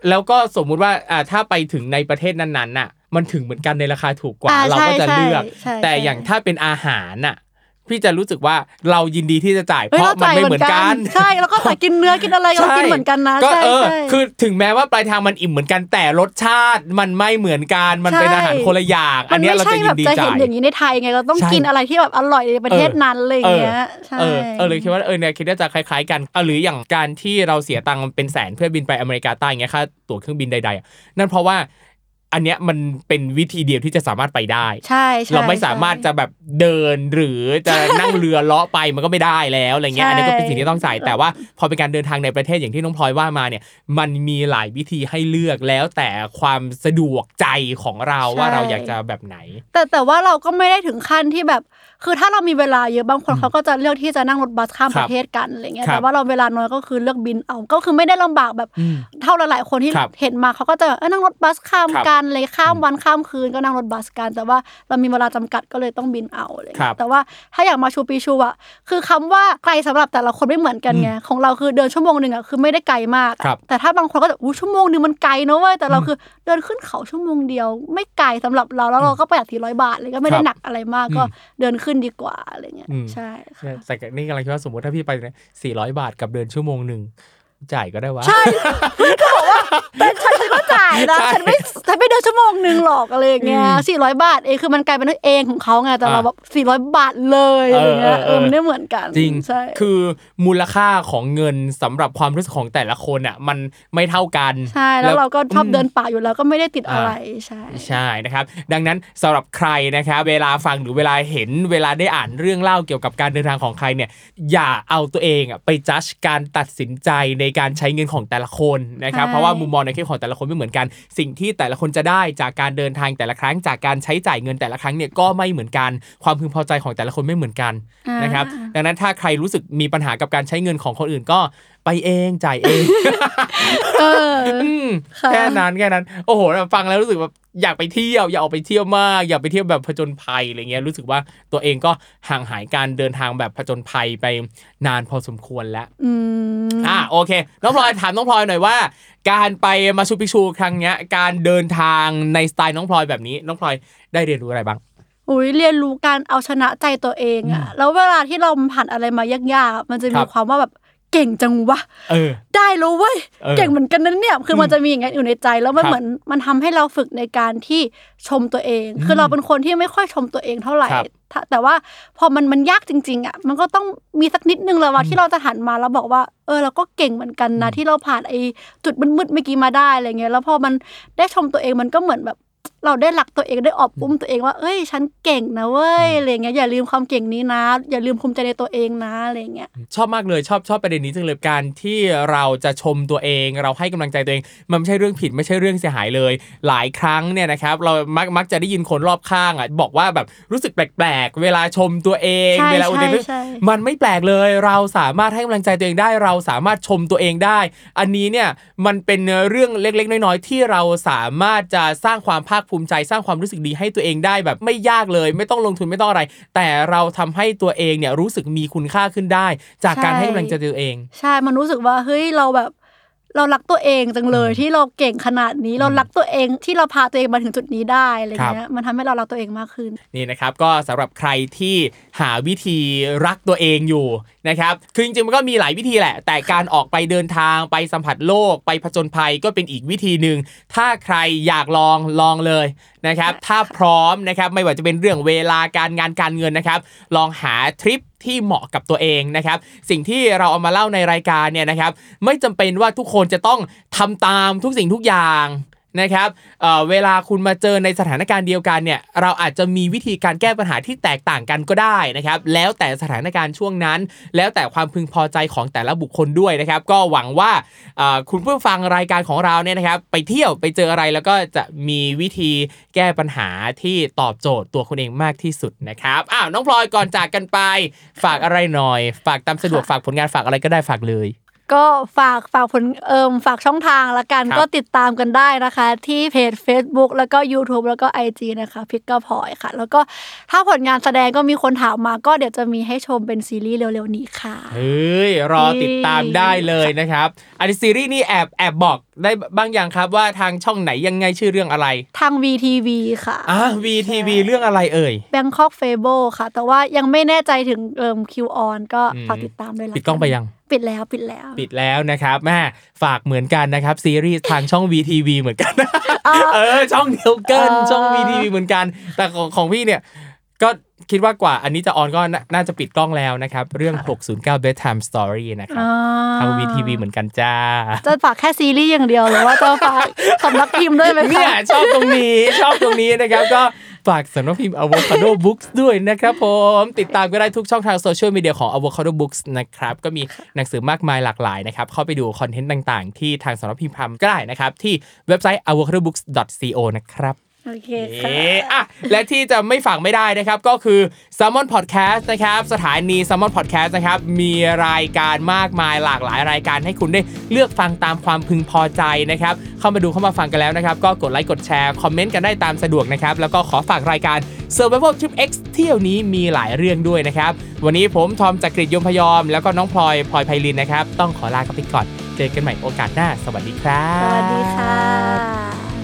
แล้วก็สมมุติว่าอ่าถ้าไปถึงในประเทศนั้นๆน่ะ มันถึงเหมือนกันในราคาถูกกว่าอ่าเราก็จะใช่เลือกใช่ใช่แต่อย่างถ้าเป็นอาหารน่ะ พี่จะรู้สึกว่าเรายินดีที่จะจ่ายเพเฮ้ยราะเรามันจ่ายไม่เหเหมืมืออนนกักันนใช่แล้วก็แต่กินเนื้อกินอะไรเรากินเหมือนกันนะก็ใช่เออใช่คือถึงแม้ว่าปลายทางมันอิ่มเหมือนกันแต่รสชาติมันไม่เหมือนกันมันเป็นใช่อาหารคนละอย่างอัมันนเนี้ยไม่เราใช่จะยิแบบนดีจะเห็จ่านยอย่างนี้ในไทยไงเราต้องใช่กินอะไรที่แบบอร่อยในประเทศนั้นอะไรอย่างเงี้ยใช่เออเออเลยคิดว่าเออเนี่ยคิดว่าจะคล้ายๆกันเอาหรืออย่างการที่เราเสียตังค์เป็นแสนเพื่อบินไปอเมริกาใต้อย่างเงี้ยค่าตั๋วเครื่องบินใดๆอะนั่นเพราะว่า อันเนี้ยมันเป็นวิธีเดียวที่จะสามารถไปได้ใช่ใช่เราไม่สามารถจะแบบเดินหรือจะนั่งเรือเลาะไปมันก็ไม่ได้แล้วอะไรเงี้ยใช่อันนี้ก็เป็นสิ่งที่ต้องใส่แต่ว่าพอเป็นการเดินทางในประเทศอย่างที่น้องพลอยว่ามาเนี่ย มันมีหลายวิธีให้เลือกแล้วแต่ความสะดวกใจของเราว่าเราอยากจะแบบไหน แต่แต่ว่าเราก็ไม่ได้ถึงขั้นที่แบบ คือถ้าเรามีเวลาเยอะบางคนเขาก็จะเลือกที่จะนั่งรถบัสข้ามคปรับระเทศกันอะไรเงี้ยครับแต่ว่าเราเวลาน้อยก็คือเลือกบินเอาก็คือไม่ได้ลำบากแบบอืมเท่าหลายๆคนที่ครับเห็นมาเขาก็จะเออนั่งรถบัสข้ามครับกันเลยข้ามวันข้ามคืนก็นั่งรถบัสกัน แต่ว่าเรามีเวลาจำกัดก็เลยต้องบินเอาอะไรครัเงี้บยแต่ว่าถ้าอยากมาชูปีชูอะคือคำว่าไกลสำหรับแต่ละคนไม่เหมือนกันไงของเราคือเดินชั่วโมงหนึ่งอะคือไม่ได้ไกลมากอะครับแต่ถ้าบางคนก็จะอู้ชั่วโมงหนึงมันไกลนะเว้ยแต่เราคือเดินขึ้นเขาชั่วโมงเดียว ไม่ไกลสำหรับเราแล้วเราก็ประหยัดทีร้อยบาทเลยก็ไม่ได้ครับหนักอะไรมากก็อืมเดินขึ้นดีกว่าอะไรเงี้ยอืมใช่ค่ะแต่นี่กำลังคิดว่าสมมติถ้าพี่ไปสี่ร้อยบาทกับเดินชั่วโมงหนึ่ง จ่ายก็ได้วะใช่เพื่อนก็บอกว่าเป็นฉันฉันก็จ่ายนะใช่ฉันไม่ฉันไม่เดินชั่วโมงหนึ่งหรอกอะไรอย่างเงี้ยอืมสี่ร้อยบาทเองคือมันกลายเป็นว่าเองของเขาไงแต่เราอะแบบสี่ร้อยบาทเลยอะไรเงี้ยเออเออเออมันไม่เหมือนกันจริงใช่คือมูลค่าของเงินสำหรับความรู้สึกของแต่ละคนอะมันไม่เท่ากันใช่แล้วเราก็ชอบมเดินป่าอยู่แล้วก็ไม่ได้ติดอะไรใช่ใช่นะครับ ดังนั้นสำหรับใครนะครับเวลาฟังหรือเวลาเห็นเวลาได้อ่านเรื่องเล่าเกี่ยวกับการเดินทางของใครเนี่ยอย่าเอาตัวเองอะไปจัดการตัดสินใจในการใช้เงินของแต่ละคนนะครับใช่เพราะว่ามุมมองในเคสของแต่ละคนไม่เหมือนกัน สิ่งที่แต่ละคนจะได้จากการเดินทางแต่ละครั้ง จากการใช้จ่ายเงินแต่ละครั้งเนี่ยก็ไม่เหมือนกัน ความพึงพอใจของแต่ละคนไม่เหมือนกันนะครับดังนั้นถ้าใครรู้สึกมีปัญหากับการใช้เงินของคนอื่นก็ ไปเองจ่ายเองเอออืมค่ะแค่นั้นแค่นั้น โอ้โหฟังแล้วรู้สึกแบบอยากไปเที่ยวอยากออกไปเที่ยวมากอยากไปเที่ยวแบบผจญภัยอะไรเงี้ยรู้สึกว่าตัวเองก็ห่างหายการเดินทางแบบผจญภัยไปนานพอสมควรแล้วอืมอะโอเค น้องพลอยถามน้องพลอยหน่อยว่า การไปมาชูปิกชูครั้งเนี้ย การเดินทางในสไตล์น้องพลอยแบบนี้ น้องพลอยได้เรียนรู้อะไรบ้างอุ้ยเรียนรู้การเอาชนะใจตัวเองอะแล้วเวลาที่เราผ่านอะไรมายากๆอะมันจะครัมีบความว่าแบบ เก่งจังวะเออได้แล้วเว้ยเออเก่งเหมือนกันนั้นเนี่ย คือมันจะมีอย่างนั้นอยู่ในใจแล้วมันครับเหมือนมันทำให้เราฝึกในการที่ชมตัวเอง คือเราเป็นคนที่ไม่ค่อยชมตัวเองเท่าไหร่ครับถ้าแต่ว่าพอมันมันยากจริง ๆอะมันก็ต้องมีสักนิดนึงแล้วว่าที่เราจะหันมาแล้วบอกว่า เออเราก็เก่งเหมือนกันนะที่เราผ่านไอ้จุดมืดๆเมื่อกี้มาได้อะไรเงี้ยแล้วพอมันได้ชมตัวเองมันก็เหมือนแบบ เราได้รักตัวเองได้อบอุ้มตัวเองว่าเอ้ย ฉันเก่งนะเว้ยอะไรเงี้ยอย่าลืมความเก่งนี้นะ อย่าลืมภูมิใจในตัวเองนะอะไรเงี้ยชอบมากเลยชอบชอบประเด็นนี้จังเลยการที่เราจะชมตัวเอง เราให้กำลังใจตัวเอง มันไม่ใช่เรื่องผิดไม่ใช่เรื่องเสียหายเลย หลายครั้งเนี่ยนะครับเรามักมักจะได้ยินคนรอบข้างอะบอกว่าแบบรู้สึกแปลกๆ เวลาชมตัวเองใช่เวลาอุทิศใช่ใช่มันไม่แปลกเลย เราสามารถให้กำลังใจตัวเองได้ เราสามารถชมตัวเองได้ อันนี้เนี่ยมันเป็นเรื่องเล็กๆ น้อยๆที่เราสามารถจะสร้างความภาคภูมิใจสร้างความรู้สึกดีให้ตัวเองได้แบบไม่ยากเลย ไม่ต้องลงทุนไม่ต้องอะไร แต่เราทำให้ตัวเองเนี่ยรู้สึกมีคุณค่าขึ้นได้ จากการใช่ให้กำลังใจตัวเอง ใช่มันรู้สึกว่าเฮ้ยเราแบบเรารักตัวเองจังเลยที่เราเก่งขนาดนี้เรารักตัวเองที่เราพาตัวเองมาถึงจุดนี้ได้อะไรเงี้ยมันทำให้เรารักตัวเองมากขึ้นนี่นะครับก็สำหรับใครที่หาวิธีรักตัวเองอยู่ นะครับคือจริงๆมันก็มีหลายวิธีแหละ แต่การออกไปเดินทางไปสัมผัสโลกไปผจญภัยก็เป็นอีกวิธีหนึ่งถ้าใครอยากลองลองเลยนะครับ ถ้าพร้อมนะครับไม่ว่าจะเป็นเรื่องเวลาการงานการเงินนะครับ ลองหาทริปที่เหมาะกับตัวเองนะครับ สิ่งที่เราเอามาเล่าในรายการเนี่ยนะครับ ไม่จำเป็นว่าทุกคนจะต้องทำตามทุกสิ่งทุกอย่าง นะครับเออเวลาคุณมาเจอในสถานการณ์เดียวกันเนี่ยเราอาจจะมีวิธีการแก้ปัญหาที่แตกต่างกันก็ได้นะครับ แล้วแต่สถานการณ์ช่วงนั้น แล้วแต่ความพึงพอใจของแต่ละบุคคลด้วยนะครับ ก็หวังว่าอ่อคุณผู้ฟังรายการของเราเนี่ยนะครับ ไปเที่ยวไปเจออะไรแล้วก็จะมีวิธีแก้ปัญหาที่ตอบโจทย์ตัวคุณเองมากที่สุดนะครับอ้าวน้องพลอยก่อนจากกันไป ฝากอะไรหน่อย ฝากตามสะดวกฝากผลงานฝากอะไรก็ได้ฝากเลย ก็ฝากฝากผลเอิมฝากช่องทางละกันครับก็ติดตามกันได้นะคะ ที่เพจ Facebook แล้วก็ YouTube แล้วก็ IG นะคะพิกเกอร์พอยค่ะ แล้วก็ถ้าผลงานแสดงก็มีคนถามมาก็เดี๋ยวจะมีให้ชมเป็นซีรีส์เร็วๆนี้ค่ะ เฮ้ย รอติดตามได้เลยนะครับอันนี้ซีรีส์นี่แอบแอบบอกได้บ้างอย่างครับว่าทางช่องไหนยังไงชื่อเรื่องอะไร ทาง VTV ค่ะอะ VTV เรื่องอะไรเอ่ย Bangkok Fable ค่ะ แต่ว่ายังไม่แน่ใจถึงเอิมคิวออนก็อืมฝากติดตามด้วยละปิดกล้องไปยังปิดแล้วปิดแล้ว ปิดแล้วนะครับแม่ฝากเหมือนกันนะครับซีรีส์ทางช่อง VTV เหมือนกันเออช่องเดียวกันอ่าช่อง VTV เหมือนกัน แต่ของของพี่เนี่ยก็ คิดว่ากว่าอันนี้จะออนก็น่าน่าจะปิดกล้องแล้วนะครับ เรื่อง 609 bedtime story นะครับอ่ทาง VTV เหมือนกันจ้า จะฝากแค่ซีรีส์อย่างเดียวหรือว่าจะฝากสำนักพิมพ์ด้วยไหมเนี่ยคะชอบตรงนี้ชอบตรงนี้นะครับก็ฝากสำนักพิมพ์ Avocado Books ด้วยนะครับผมติดตามก็ได้ทุกช่องทางโซเชียลมีเดียของ Avocado Books นะครับ ก็มีหนังสือมากมายหลากหลายนะครับ เข้าไปดูคอนเทนต์ต่างๆ ที่ทางสำนักพิมพ์ทำก็ได้นะครับ ที่เว็บไซต์ avocadobooks.co นะครับ โอเคค่ะเอ๊ะอะและที่จะไม่ฝากไม่ได้นะครับ ก็คือ s ซ l m o n Podcast นะครับ สถานี s ซ l m o n Podcast นะครับ มีรายการมากมายหลากหลายรายการให้คุณได้เลือกฟังตามความพึงพอใจนะครับ เข้ามาดูเข้ามาฟังกันแล้วนะครับ ก็กดไลค์กดแชร์ คอมเมนต์กันได้ตามสะดวกนะครับ แล้วก็ขอฝากรายการ Survival Trip X เที่ยวนี้มีหลายเรื่องด้วยนะครับ วันนี้ผมทอมจากกรีฑยมพยอม แล้วก็น้องพลอยพลอยไพลินนะครับต้องขอลากันไปก่อนเจอกันใหม่โอกาสหน้า สวัสดีครับสวัสดีค่ะ